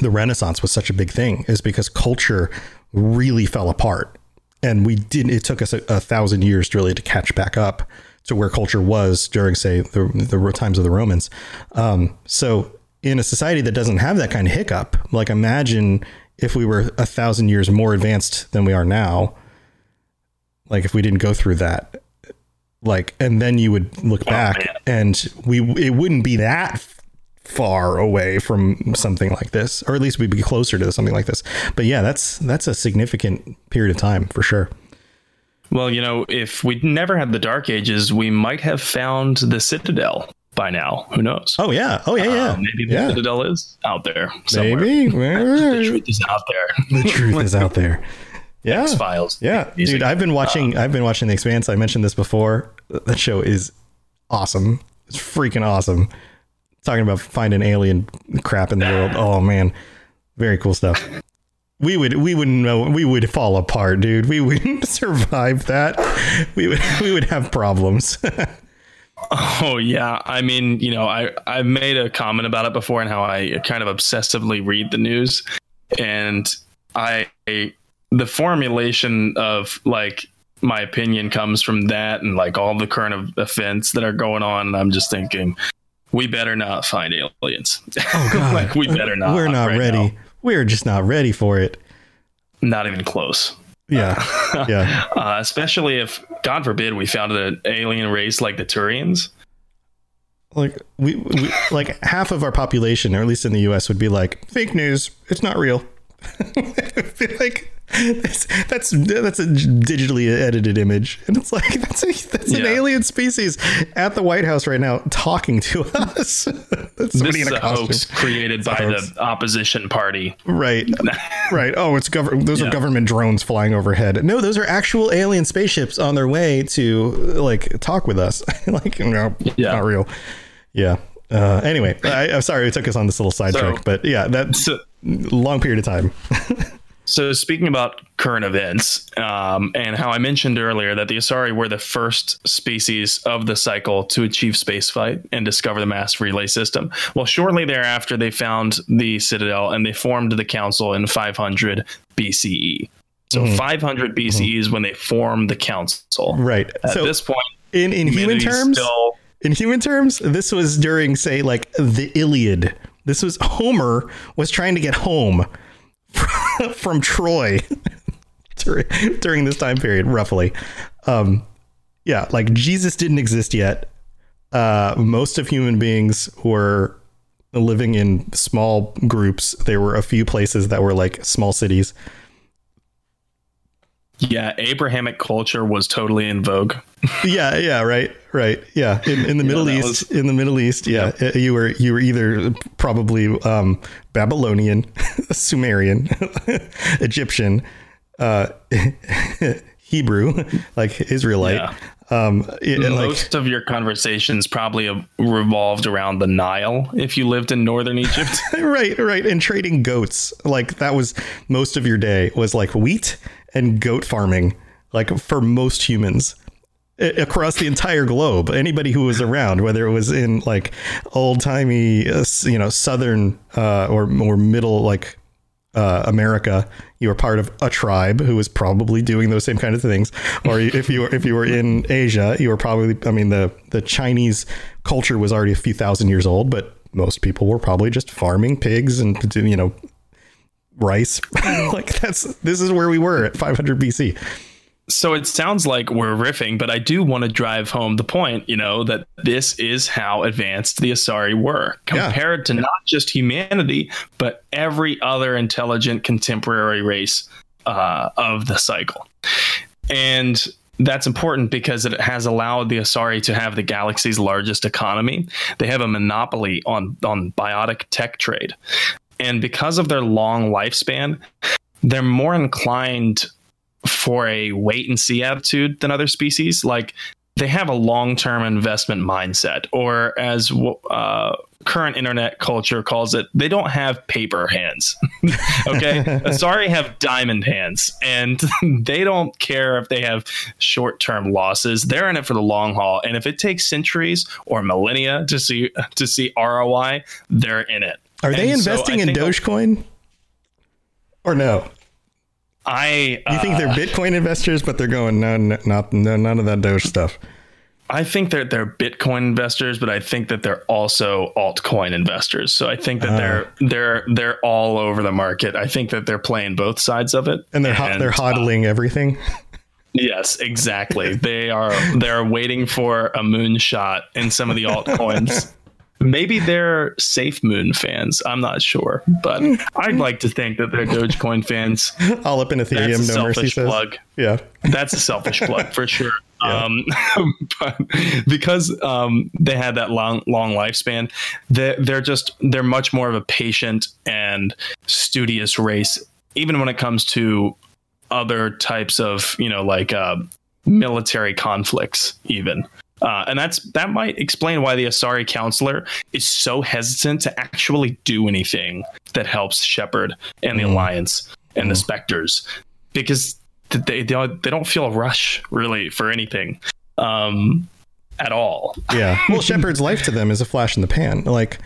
the Renaissance was such a big thing is because culture really fell apart, and we didn't. It took us a, a thousand years to really to catch back up to where culture was during, say, the the times of the Romans. Um, so in a society that doesn't have that kind of hiccup, like imagine if we were a thousand years more advanced than we are now, like if we didn't go through that, like, and then you would look oh, back man. and we, it wouldn't be that far away from something like this, or at least we'd be closer to something like this. But yeah, that's, that's a significant period of time for sure.
Well, you know, if we'd never had the Dark Ages, we might have found the Citadel by now. Who knows?
Oh yeah. Oh yeah. Yeah. Uh,
maybe the
yeah.
Citadel is out there. Somewhere.
Maybe
the truth is out there.
the truth is out there. Yeah.
X Files.
Yeah, dude. I've been watching. Uh, I've been watching The Expanse. I mentioned this before. That show is awesome. It's freaking awesome. Talking about finding alien crap in the world. Oh man, very cool stuff. We would we wouldn't know we would fall apart, dude. We wouldn't survive that. We would we would have problems.
Oh yeah, I mean, you know, I I've made a comment about it before and how I kind of obsessively read the news, and I the formulation of like my opinion comes from that and like all the current events that are going on, and I'm just thinking we better not find aliens.
Oh god,
like we better not.
We're not right ready. Now. We're just not ready for it.
Not even close.
Yeah, yeah.
uh, especially if, God forbid, we found an alien race like the Turians.
Like we, we, like half of our population, or at least in the U.S., would be like fake news. It's not real. like that's, that's that's a digitally edited image, and it's like that's a, that's yeah. an alien species at the White House right now talking to us.
this is a, a hoax created it's by the opposition party.
Right, right. Oh, it's government. Those yeah. are government drones flying overhead. No, those are actual alien spaceships on their way to like talk with us. like no, yeah. not real. Yeah. Uh, anyway, I, am sorry it took us on this little sidetrack, so, but yeah, that's so, long period of time.
So, speaking about current events, um, and how I mentioned earlier that the Asari were the first species of the cycle to achieve spaceflight and discover the mass relay system. Well, shortly thereafter, they found the Citadel and they formed the Council in 500 BCE. So, 500 BCE is when they formed the Council.
Right.
At
so
this point,
in in human terms,
still-
in human terms, this was during say like the Iliad. This was Homer was trying to get home from, Troy during, during this time period, roughly. Um, yeah, like Jesus didn't exist yet. Uh, most of human beings were living in small groups. There were a few places that were like small cities.
yeah, Abrahamic culture was totally in vogue.
yeah yeah right right. Yeah. In, in the middle
that
east in the middle east yeah uh, you were you were either probably um babylonian sumerian egyptian uh hebrew like israelite.
Yeah.
um it- like
Most of your conversations probably revolved around the Nile if you lived in northern Egypt.
right right and trading goats. Like that was most of your day was like wheat and goat farming like for most humans across the entire globe anybody who was around whether it was in like old-timey uh, you know southern uh, or more middle like uh, America, you were part of a tribe who was probably doing those same kind of things. Or if you were if you were in Asia, you were probably I mean the the Chinese culture was already a few thousand years old, but most people were probably just farming pigs and you know rice. like that's this is where we were at 500 BC.
So it sounds like we're riffing, but I do want to drive home the point, you know, that this is how advanced the Asari were
Yeah.
compared to not just humanity, but every other intelligent contemporary race uh, of the cycle. And that's important because it has allowed the Asari to have the galaxy's largest economy. They have a monopoly on on biotic tech trade. And because of their long lifespan, they're more inclined for a wait and see attitude than other species. Like they have a long term investment mindset, or as uh, current internet culture calls it, they don't have paper hands. okay. Asari have diamond hands, and they don't care if they have short term losses. They're in it for the long haul. And if it takes centuries or millennia to see to see ROI, they're in it.
Are they
And so
investing
I
in Dogecoin? Or no?
I
You think they're
uh,
Bitcoin investors, but they're going no, no, not no, none of that Doge stuff.
I think that they're Bitcoin investors, but I think that they're also altcoin investors. So I think that
Ah.
they're they're they're all over the market. I think that they're playing both sides of it,
And they're ho- they're
uh,
hodling everything.
yes, exactly. they are they're waiting for a moonshot in some of the altcoins. Maybe they're Safe Moon fans. I'm not sure, but I'd like to think that they're Dogecoin fans.
All up in
That's a
Ethereum, no mercy
selfish
says.
plug.
Yeah.
That's a selfish plug for sure. Um, but because um, they had that long, long lifespan, they're, they're just they're much more of a patient and studious race. Even when it comes to other types of you know like uh, military conflicts, even. Uh, and that's that might explain why the Asari councilor is so hesitant to actually do anything that helps Shepard and the Alliance and the Spectres, because they they don't, they don't feel a rush really for anything um, at all.
Yeah. Well, Shepard's life to them is a flash in the pan. Like,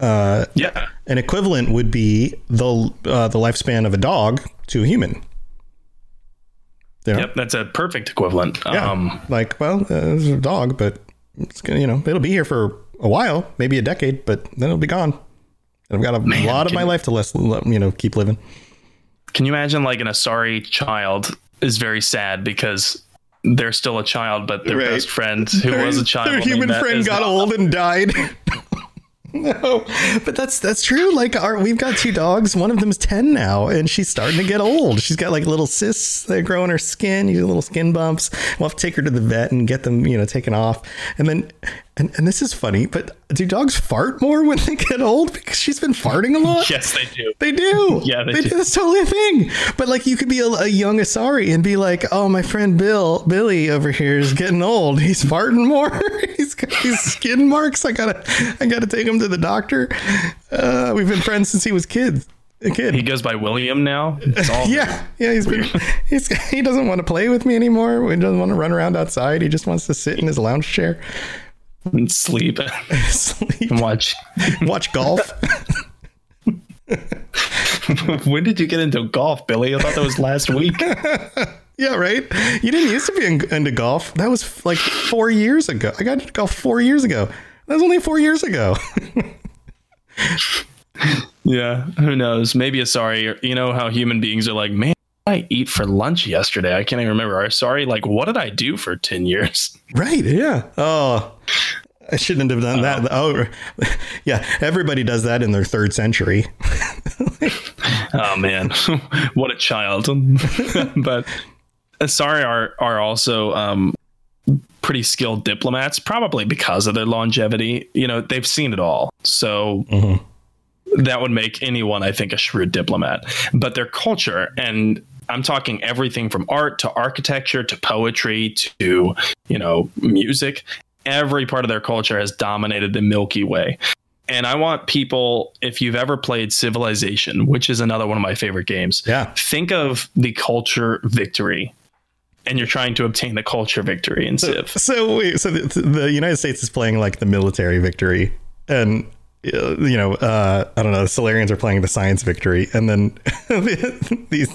uh,
Yeah,
an equivalent would be the uh, the lifespan of a dog to a human. Know?
yep, that's a perfect equivalent.
Yeah.
Um,
like, well, uh, it's a dog, but it's gonna, you know, it'll be here for a while, maybe a decade, but then it'll be gone. And I've got a
Man,
lot of my
you-
life to less, you know, keep living.
can you imagine like an Asari child is very sad because they're still a child, but their
Right.
best friend who was a child,
Their human friend got
not-
old and died. no, but that's that's true. Like our, we've got two dogs. One of them's ten now, and she's starting to get old. She's got like little cysts that grow in her skin. You little skin bumps. We'll have to take her to the vet and get them, you know, taken off. And then, and, and this is funny, but do dogs fart more when they get old? Because she's been farting a lot.
Yes, they do.
They do.
Yeah, they do.
That's totally a thing. But like, you could be a, a young Asari and be like, "Oh, my friend Bill, Billy over here is getting old. He's farting more. Got these skin marks. I gotta, I gotta take him to the doctor. Uh, we've been friends since he was kids. a kid.
He goes by William now. It's all
yeah, yeah. He's been. He's, he doesn't want to play with me anymore. He doesn't want to run around outside. He just wants to sit in his lounge chair,
and sleep
sleep,
and watch.
watch golf.
when did you get into golf, Billy? I thought that was last week.
Yeah, right. You didn't used to be in, into golf. That was like four years ago. I got into golf four years ago. That was only four years ago.
yeah, who knows? Maybe a sorry. You know how human beings are like, man. I eat for lunch yesterday. I can't even remember. I'm sorry. Like, what did I do for 10 years?
Right. Yeah. Oh, I shouldn't have done that. Oh, yeah. Everybody does that in their third century.
oh man, what a child! but Asari are are also um, pretty skilled diplomats, probably because of their longevity. You know, they've seen it all, so. Mm-hmm. That would make anyone, I think, a shrewd diplomat. But their culture, and I'm talking everything from art to architecture to poetry to, you know, music, every part of their culture has dominated the Milky Way. And I want people, if you've ever played Civilization, which is another one of my favorite games,
yeah.
think of the culture victory. And you're trying to obtain the culture victory in Civ.
So, wait, so the, the United States is playing like the military victory, and uh, you know, uh, I don't know, the Salarians are playing the science victory, and then these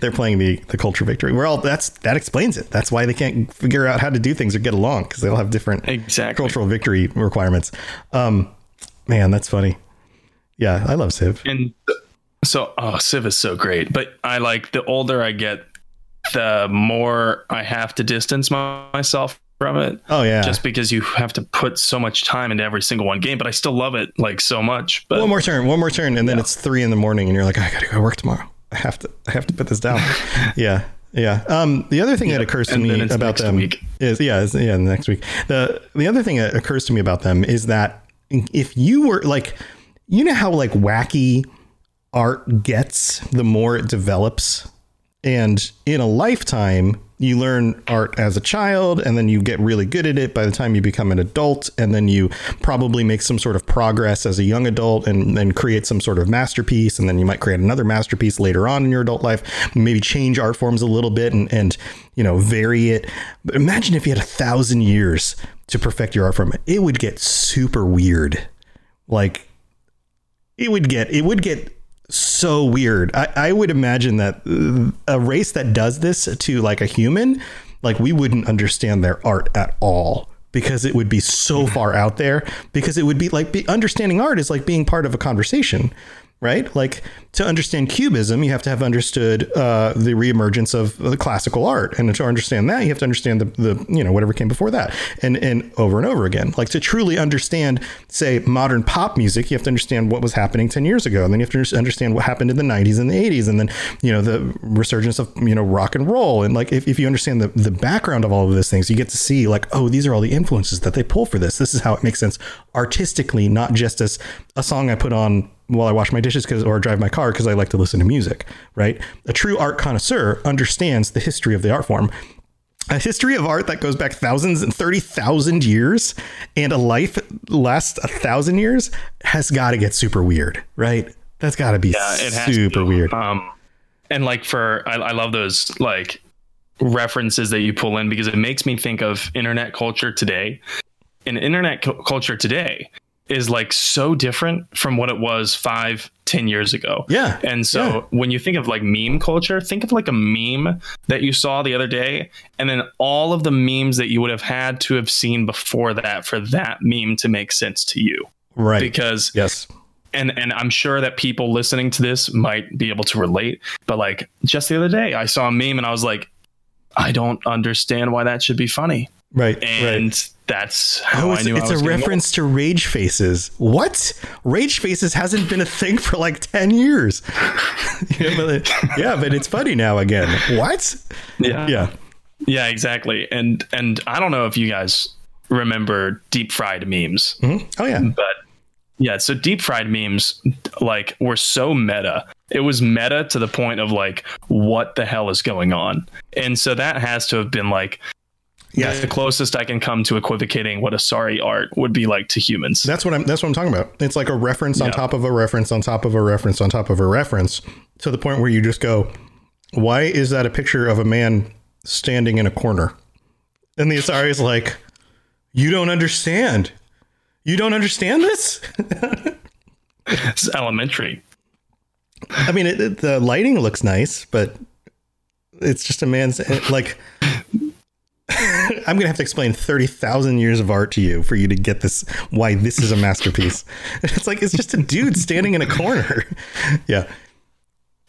they're playing the the culture victory. We're all that's that explains it. That's why they can't figure out how to do things or get along because they all have different
exactly.
cultural victory requirements. Um, man, that's funny. Yeah, I love Civ.
And so, oh, Civ is so great. But I like the older I get, the more I have to distance myself from it.
Oh yeah.
Just because you have to put so much time into every single one game, but I still love it like so much. But
one more turn, one more turn, and then yeah. it's three in the morning, and you're like, I gotta go work tomorrow. I have to, I have to put this down. yeah. Yeah. Um, the other thing that occurs to me about them
week.
is, yeah, is, yeah, next week. The the other thing that occurs to me about them is that if you were like, you know how like wacky art gets the more it develops, and in a lifetime, you learn art as a child and then you get really good at it by the time you become an adult and then you probably make some sort of progress as a young adult and then create some sort of masterpiece and then you might create another masterpiece later on in your adult life maybe change art forms a little bit and, and you know vary it. But imagine if you had a thousand years to perfect your art form. It would get super weird. Like it would get it would get so weird. I, I would imagine that a race that does this to like a human, like we wouldn't understand their art at all because it would be so far out there because it would be like be, understanding art is like being part of a conversation right? Like to understand cubism, you have to have understood uh, the reemergence of the classical art, and to understand that, you have to understand the, the you know whatever came before that, and and over and over again. Like to truly understand, say, modern pop music, you have to understand what was happening ten years ago, and then you have to understand what happened in the '90s and the '80s, and then you know the resurgence of you know rock and roll, and like if, if you understand the the background of all of those things, you get to see like oh these are all the influences that they pull for this. This is how it makes sense artistically, not just as a song I put on while I wash my dishes cause, or drive my car because I like to listen to music, right? A true art connoisseur understands the history of the art form. A history of art that goes back thousands and 30,000 years and a life lasts a thousand years has got to get super weird, right? That's got to be yeah, super weird.
Um, and like for, I, I love those like references that you pull in because it makes me think of internet culture today. In internet cu- culture today, is like so different from what it was five, ten years ago.
Yeah.
And so yeah. when you think of like meme culture, think of like a meme that you saw the other day, and then all of the memes that you would have had to have seen before that for that meme to make sense to you.
Right.
Because
yes.
And and I'm sure that people listening to this might be able to relate. But like just the other day, I saw a meme and I was like, I don't understand why that should be funny.
Right.
And
right.
That's how
oh,
it's, I knew
it's a reference to Rage Faces. What? Rage Faces hasn't been a thing for like 10 years. yeah, but, yeah, but it's funny now again. What?
Yeah.
Yeah.
Yeah, exactly. And and I don't know if you guys remember deep fried memes.
Mm-hmm. Oh yeah.
But yeah, so deep fried memes like were so meta. It was meta to the point of like what the hell is going on? And so that has to have been like
Yes.
The closest I can come to equivocating what Asari art would be like to humans.
That's what I'm. That's what I'm talking about. It's like a reference on top of a reference on top of a reference on top of a reference to the point where you just go, "Why is that a picture of a man standing in a corner?" And the Asari is like, "You don't understand. You don't understand this."
It's elementary.
I mean, it, it- the lighting looks nice, but it's just a man's like. I'm gonna have to explain thirty thousand years of art to you for you to get this. Why this is a masterpiece? It's like it's just a dude standing in a corner. yeah,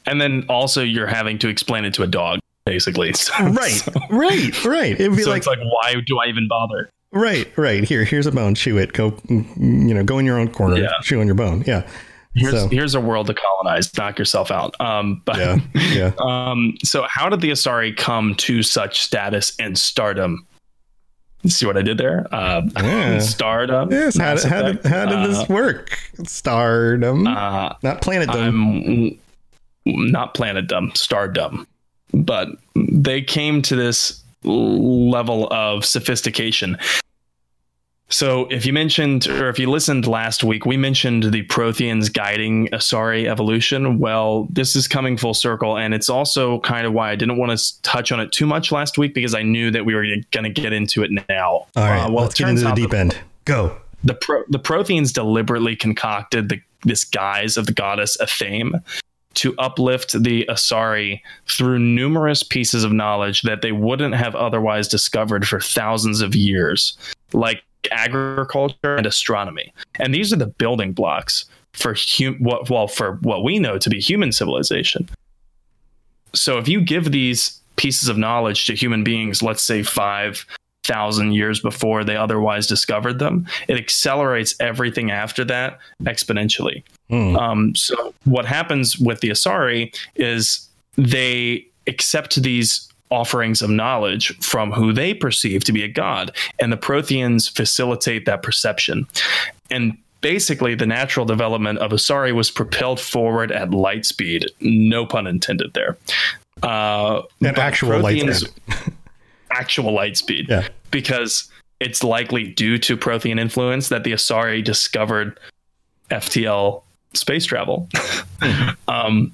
And then also you're having to explain it to a dog, basically. So,
right,
So,
right, right. It'd be
so
like,
it's like, why do I even bother?
right, right. Here, here's a bone. Chew it. Go, you know, go in your own corner.
Yeah.
Chew on your bone. Yeah,
Here's
So-
here's a world to colonize. Knock yourself out. Um, but
yeah, yeah.
um, so how did the Asari come to such status and stardom? See what I did there? Uh,
Yeah.
Stardom.
Yes. How, did- how, did, how did
Uh,
this work? Stardom,
Uh,
not planetdom.
I'm not planet dumb, star dumb, but they came to this level of sophistication. So, if you mentioned, or if you listened last week, we mentioned the Protheans guiding Asari evolution. Well, this is coming full circle, and it's also kind of why I didn't want to touch on it too much last week because I knew that we were going to get into it now.
All right,
Uh, well,
let's get into the deep
that
end. Go.
the pro- the Protheans deliberately concocted the this guise of the goddess Athame to uplift the Asari through numerous pieces of knowledge that they wouldn't have otherwise discovered for thousands of years, like agriculture and astronomy. And these are the building blocks for hum- what well for what we know to be human civilization. So if you give these pieces of knowledge to human beings, let's say five thousand years before they otherwise discovered them, it accelerates everything after that exponentially.
Hmm.
Um, so what happens with the Asari is they accept these offerings of knowledge from who they perceive to be a god, and the Protheans facilitate that perception. And basically, the natural development of Asari was propelled forward at light speed. No pun intended there. Uh,
An actual light speed.
actual light speed
Yeah.
because it's likely due to Prothean influence that the Asari discovered FTL space travel. um,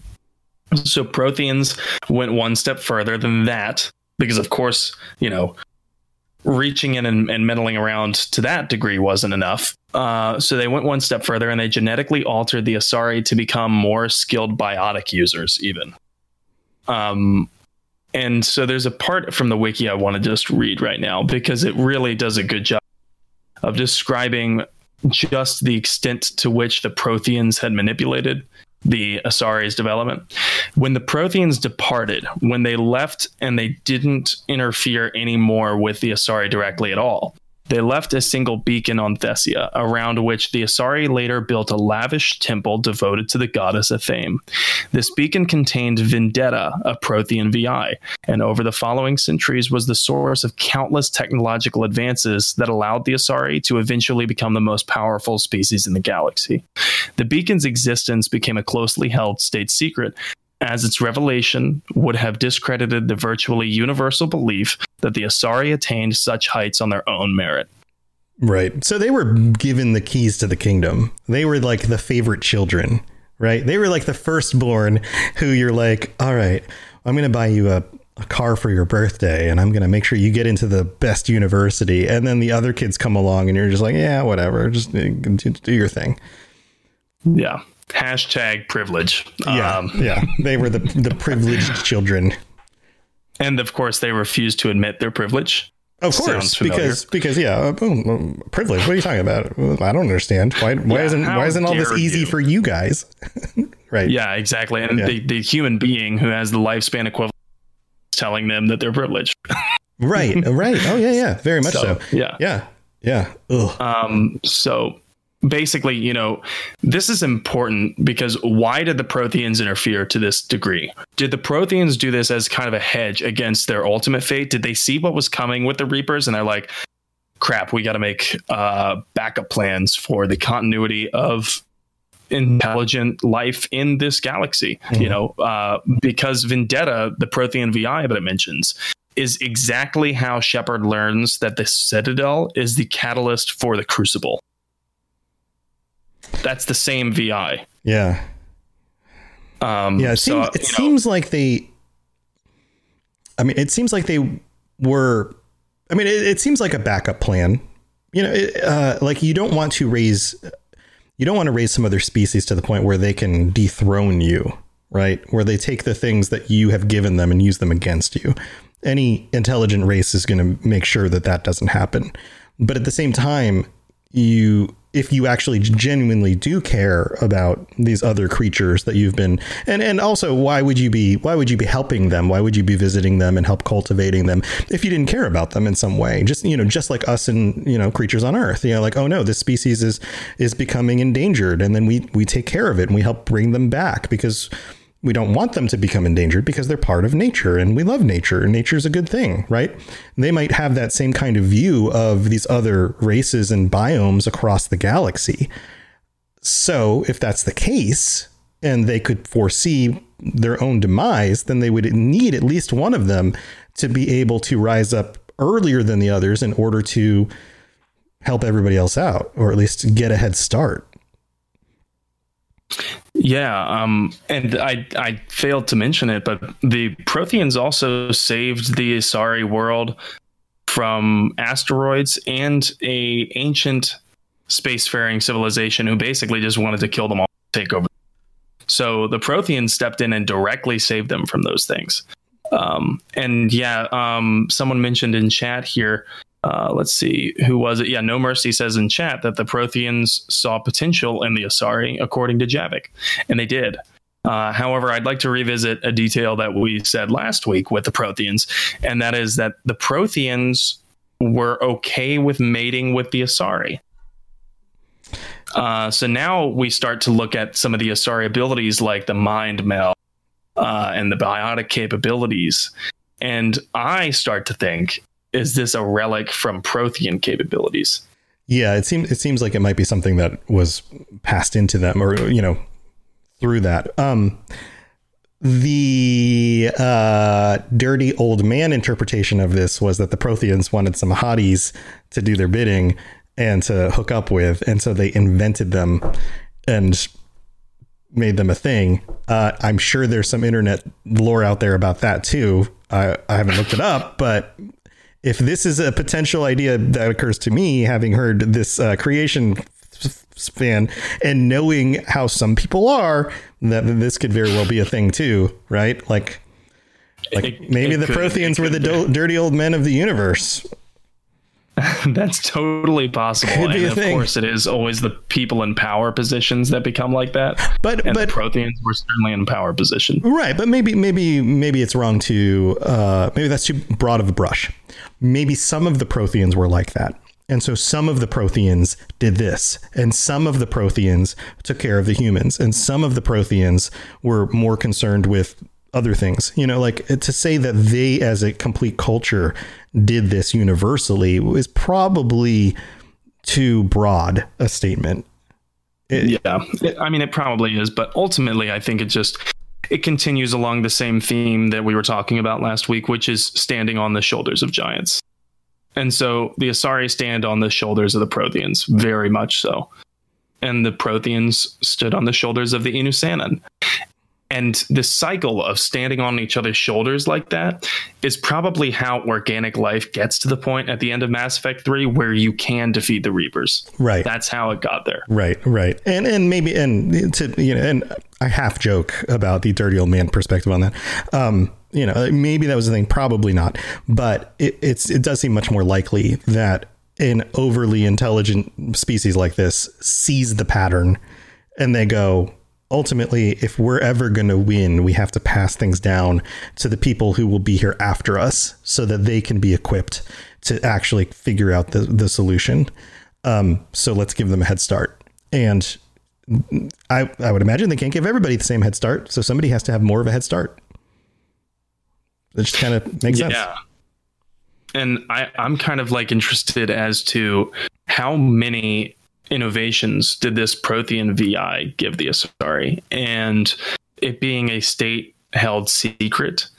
so Protheans went one step further than that because, of course, you know, reaching in and, and meddling around to that degree wasn't enough. Uh, so they went one step further and they genetically altered the Asari to become more skilled biotic users, even. Um, and so there's a part from the wiki I want to just read right now because it really does a good job of describing just the extent to which the Protheans had manipulated the Asari's development. When the Protheans departed, when they left and they didn't interfere anymore with the Asari directly at all, they left a single beacon on Thessia, around which the Asari later built a lavish temple devoted to the goddess Athame. This beacon contained Vendetta, a Prothean VI, and over the following centuries was the source of countless technological advances that allowed the Asari to eventually become the most powerful species in the galaxy. The beacon's existence became a closely held state secret, as its revelation would have discredited the virtually universal belief that the Asari attained such heights on their own merit.
Right. So they were given the keys to the kingdom. They were like the favorite children, right? They were like the firstborn who you're like, all right, I'm going to buy you a, a car for your birthday and I'm going to make sure you get into the best university. And then the other kids come along and you're just like, yeah, whatever. Just uh, do your thing.
Yeah. Hashtag privilege.
Yeah.
Um,
yeah. They were the, the privileged children.
and of course, they refused to admit their privilege.
Of course, because because yeah, uh, boom, boom, privilege. What are you talking about? I don't understand. Why why
Yeah,
isn't why isn't all this easy
you.
for you guys? right.
Yeah, exactly. And
Yeah.
the, the human being who has the lifespan equivalent is telling them that they're privileged.
Right. Right. Oh yeah. Yeah. Very much so.
yeah.
Yeah. Yeah. Ugh.
Um, so basically, you know, this is important because why did the Protheans interfere to this degree? Did the Protheans do this as kind of a hedge against their ultimate fate? Did they see what was coming with the Reapers and they're like, crap, we got to make uh, backup plans for the continuity of intelligent life in this galaxy you know uh, because vendetta the prothean vi that it mentions is exactly how Shepard learns that the Citadel is the catalyst for the Crucible. That's the same VI.
Yeah.
Um,
Yeah. It,
so,
seems, it
you know,
seems like they. I mean, it seems like they were. I mean, it, it seems like a backup plan. You know, it, uh, like you don't want to raise. You don't want to raise some other species to the point where they can dethrone you, right? Where they take the things that you have given them and use them against you. Any intelligent race is going to make sure that that doesn't happen. But at the same time, you if you actually genuinely do care about these other creatures that you've been and and also why would you be why would you be helping them? Why would you be visiting them and help cultivating them if you didn't care about them in some way? Just you know just like us and you know creatures on earth you know like oh no this species is is becoming endangered and then we we take care of it and we help bring them back because we don't want them to become endangered because they're part of nature and we love nature and nature's a good thing, right? They might have that same kind of view of these other races and biomes across the galaxy. So, if that's the case and they could foresee their own demise, then they would need at least one of them to be able to rise up earlier than the others in order to help everybody else out or at least get a head start.
Yeah, um, and I I failed to mention it, but the Protheans also saved the Asari world from asteroids and a ancient spacefaring civilization who basically just wanted to kill them all, take over. So the Protheans stepped in and directly saved them from those things. Um, and yeah, um, someone mentioned in chat here uh, let's see, who was it? Yeah, No Mercy says in chat that the Protheans saw potential in the Asari, according to Javik, and they did. Uh, however, I'd like to revisit a detail that we said last week with the Protheans, and that is that the Protheans were okay with mating with the Asari. Uh, so now we start to look at some of the Asari abilities like the mind meld uh, and the biotic capabilities. And I start to think is this a relic from Prothean capabilities?
Yeah, it seems it seems like it might be something that was passed into them, or you know, through that. Um, the uh, dirty old man interpretation of this was that the Protheans wanted some hotties to do their bidding and to hook up with, and so they invented them and made them a thing. Uh, I'm sure there's some internet lore out there about that too. I, I haven't looked it up, but if this is a potential idea that occurs to me, having heard this uh, creation span and knowing how some people are, that this could very well be a thing too, right? Like, like
It-
maybe
it
the
could-
Protheans were the do- dirty old men of the universe.
That's totally possible. And of
thing.
course, it is always the people in power positions that become like that.
But
And
but
the Protheans were certainly in power position.
Right, but maybe maybe maybe it's wrong to uh, maybe that's too broad of a brush. Maybe some of the Protheans were like that. And so some of the Protheans did this, and some of the Protheans took care of the humans, and some of the Protheans were more concerned with other things. You know, like to say that they as a complete culture did this universally is probably too broad a statement.
yeah, It- I mean, it probably is, but ultimately, I think it just it continues along the same theme that we were talking about last week, which is standing on the shoulders of giants. And so the Asari stand on the shoulders of the Protheans, very much so. And the Protheans stood on the shoulders of the Inusannon. And this cycle of standing on each other's shoulders like that is probably how organic life gets to the point at the end of Mass Effect 3 where you can defeat the Reapers.
Right.
That's how it got there.
Right, right, and and maybe and to you know, and I half joke about the dirty old man perspective on that. Um, you know, maybe that was the thing, probably not, but it, it's it does seem much more likely that an overly intelligent species like this sees the pattern, and they go. Ultimately, if we're ever going to win, we have to pass things down to the people who will be here after us so that they can be equipped to actually figure out the, the solution. Um, so let's give them a head start. And I, I would imagine they can't give everybody the same head start. So somebody has to have more of a head start. It just kind of makes sense.
Yeah. And I, I'm kind of like interested as to how many innovations did this Prothean VI give the Asari? And it being a state held secret,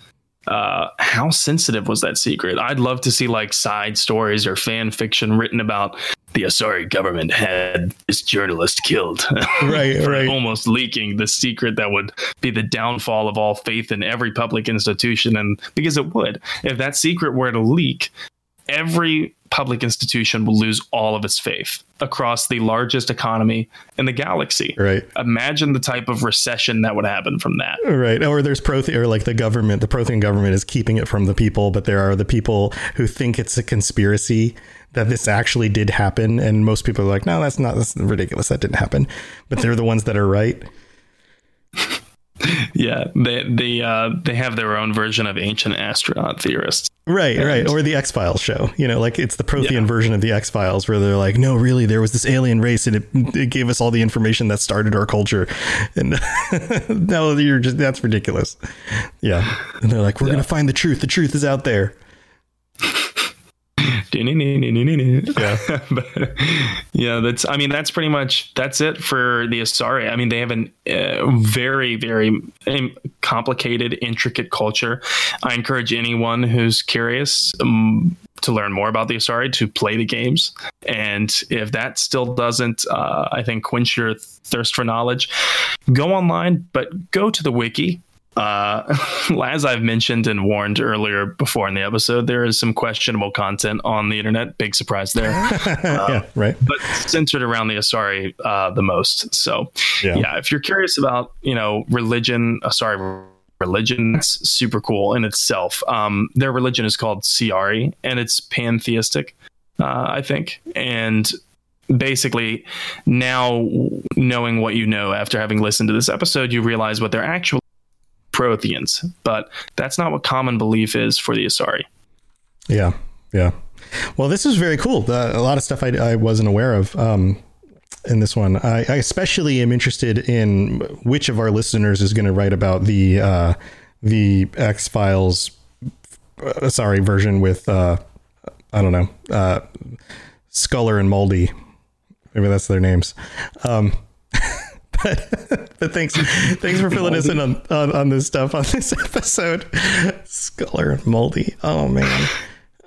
uh, how sensitive was that secret? I'd love to see like side stories or fan fiction written about the Asari government had this journalist killed.
Right,
for
right.
Almost leaking the secret that would be the downfall of all faith in every public institution. And because it would, if that secret were to leak, every public institution will lose all of its faith across the largest economy in the galaxy.
Right.
Imagine the type of recession that would happen from that.
Right. Or there's Prothean, or like the government, the Prothean government is keeping it from the people, but there are the people who think it's a conspiracy that this actually did happen. And most people are like, no, that's not, that's ridiculous. That didn't happen. But they're the ones that are right.
Yeah, they they uh, they have their own version of ancient astronaut theorists.
Right, right. Or the X Files show. You know, like it's the Prothean version of the X Files where they're like, no, really, there was this alien race and it, it gave us all the information that started our culture. And no, you're just, that's ridiculous. Yeah. And they're like, we're going to find the truth. The truth is out there.
Yeah, but, yeah. That's. I mean, that's pretty much that's it for the Asari. I mean, they have a uh, very, very um, complicated, intricate culture. I encourage anyone who's curious um, to learn more about the Asari to play the games. And if that still doesn't, uh, I think, quench your thirst for knowledge, go online, but go to the wiki uh, as I've mentioned and warned earlier before in the episode, there is some questionable content on the internet. Big surprise there.
yeah, right.
But centered around the Asari uh, the most. So,
Yeah.
yeah. if you're curious about, you know, religion, Asari religion, it's super cool in itself. Um, their religion is called Siari, and it's pantheistic, uh, I think. And basically, now knowing what you know after having listened to this episode, you realize what they're actually Protheans, but that's not what common belief is for the Asari.
Yeah, yeah. Well, this is very cool. Uh, a lot of stuff I, I wasn't aware of um, in this one. I, I especially am interested in which of our listeners is going to write about the uh, the X Files, uh, sorry, version with uh, I don't know, uh, Sculler and Moldy. Maybe that's their names. Um, but, but thanks, thanks for filling us in on, on, on this stuff on this episode. Sculler and Moldy. Oh man.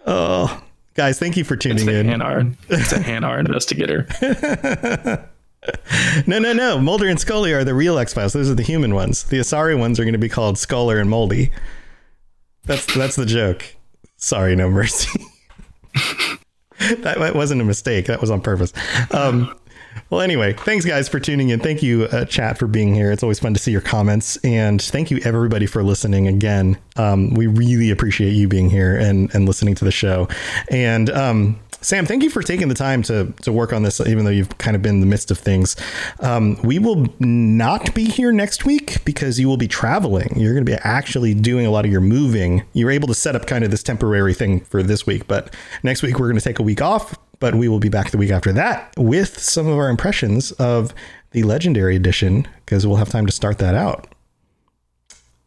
Oh, guys, thank you for
It's
tuning
the
in.
Hanar. It's a Hanar investigator.
No, no, no. Mulder and Scully are the real X Files. Those are the human ones. The Asari ones are going to be called Sculler and Moldy. That's that's the joke. Sorry, no mercy. that wasn't a mistake. That was on purpose. Um, well, anyway, thanks guys for tuning in. Thank you, uh, chat, for being here. It's always fun to see your comments, and thank you everybody for listening again. Um, we really appreciate you being here and and listening to the show. And um, Sam, thank you for taking the time to to work on this, even though you've kind of been in the midst of things. Um, we will not be here next week because you will be traveling. You're going to be actually doing a lot of your moving. You're able to set up kind of this temporary thing for this week, but next week we're going to take a week off. But we will be back the week after that with some of our impressions of the Legendary Edition because we'll have time to start that out.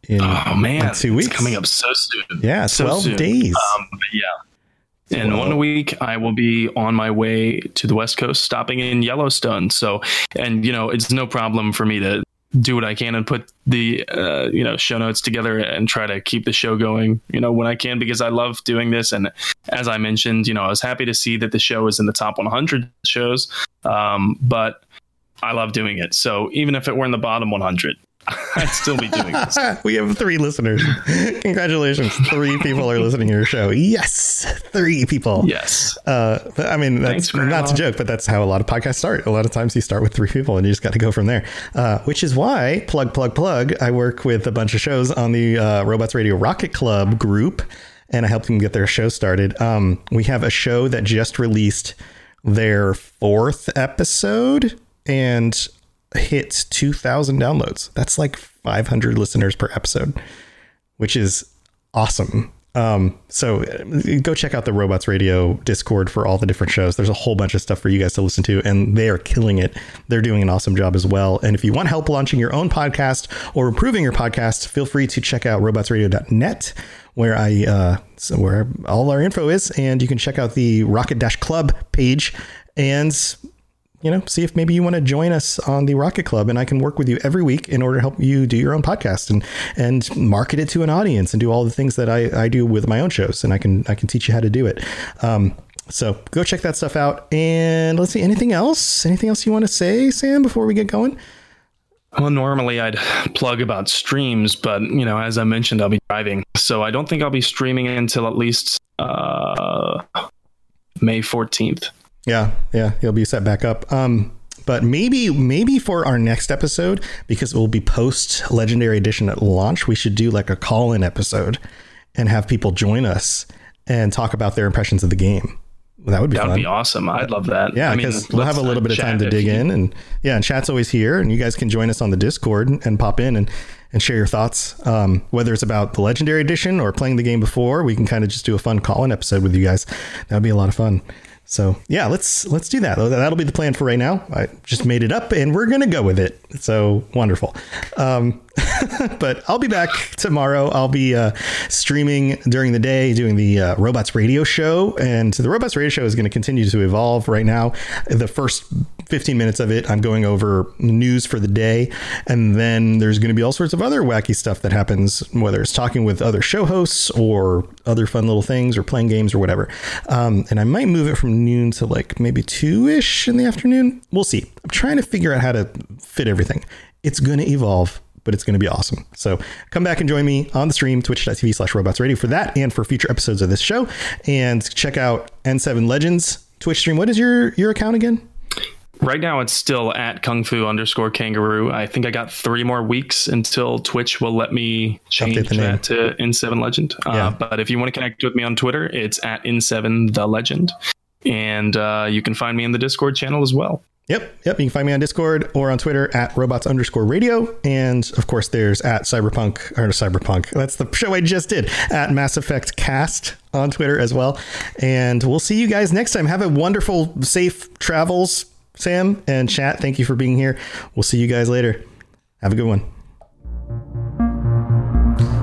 In,
Oh man,
in two weeks
it's coming up so soon.
Yeah,
so
12
soon.
days.
Um, but In one week, I will be on my way to the West Coast, stopping in Yellowstone. So, and you know, it's no problem for me to do what I can and put the uh, you know show notes together and try to keep the show going. You know, when I can because I love doing this. And as I mentioned, you know, I was happy to see that the show is in the top 100 shows. Um, but I love doing it. So even if it were in the bottom 100, I'd still be doing this.
we have three listeners. Congratulations. Three people are listening to your show. Yes. Three people.
Yes.
Uh, but, I mean, that's
Thanks,
not a joke, but that's how a lot of podcasts start. A lot of times you start with three people and you just got to go from there. Uh, which is why, plug, plug, plug, I work with a bunch of shows on the uh, Robots Radio Rocket Club group and I help them get their show started. Um, we have a show that just released their fourth episode and hit 2,000 downloads. That's like 500 listeners per episode which is awesome. Um, so uh, go check out the Robots Radio Discord for all the different shows. There's a whole bunch of stuff for you guys to listen to, and they are killing it. They're doing an awesome job as well. And if you want help launching your own podcast or improving your podcast, feel free to check out robotsradio.net, where I uh, so where all our info is, and you can check out the Rocket Dash Club page and you know, see if maybe you want to join us on the Rocket Club, and I can work with you every week in order to help you do your own podcast and and market it to an audience and do all the things that I, I do with my own shows, and I can I can teach you how to do it. Um, so go check that stuff out. And let's see, anything else? Anything else you want to say, Sam, before we get going?
Well, normally I'd plug about streams, but you know, as I mentioned, I'll be driving, so I don't think I'll be streaming until at least uh, May fourteenth.
Yeah, yeah, he'll be set back up. Um, but maybe maybe for our next episode, because it will be post Legendary Edition at launch, we should do like a call in episode and have people join us and talk about their impressions of the game. That would be
That
fun.
would be awesome. I'd love that.
Yeah,
I mean,
because we'll have a little
uh,
bit of time to dig in, and yeah, and chat's always here, and you guys can join us on the Discord and pop in and and share your thoughts. Um, whether it's about the Legendary Edition or playing the game before, we can kind of just do a fun call-in episode with you guys. That would be a lot of fun. So yeah, let's let's do that. That'll be the plan for right now. I just made it up, and we're gonna go with it. So wonderful. Um, but I'll be back tomorrow. I'll be uh, streaming during the day, doing the uh, Robots Radio Show, and the Robots Radio Show is going to continue to evolve. Right now, the first 15 minutes of it, I'm going over news for the day, and then there's going to be all sorts of other wacky stuff that happens, whether it's talking with other show hosts or other fun little things, or playing games or whatever. Um, and I might move it from noon to like maybe two ish in the afternoon. We'll see. I'm trying to figure out how to fit everything. It's going to evolve but it's going to be awesome. So come back and join me on the stream, twitch.tv slash robots radio for that and for future episodes of this show. And check out N7 Legends Twitch stream. What is your, your account again?
Right now, it's still at kung fu underscore kangaroo. I think I got three more weeks until Twitch will let me change
Update the name.
that to N7 Legend.
Yeah.
Uh, but if you want to connect with me on Twitter, it's at N7 the Legend, and uh, you can find me in the Discord channel as well.
Yep. Yep. You can find me on Discord or on Twitter at robots underscore radio. And of course, there's at cyberpunk or cyberpunk. That's the show I just did at Mass Effect Cast on Twitter as well. And we'll see you guys next time. Have a wonderful, safe travels, Sam and chat. Thank you for being here. We'll see you guys later. Have a good one.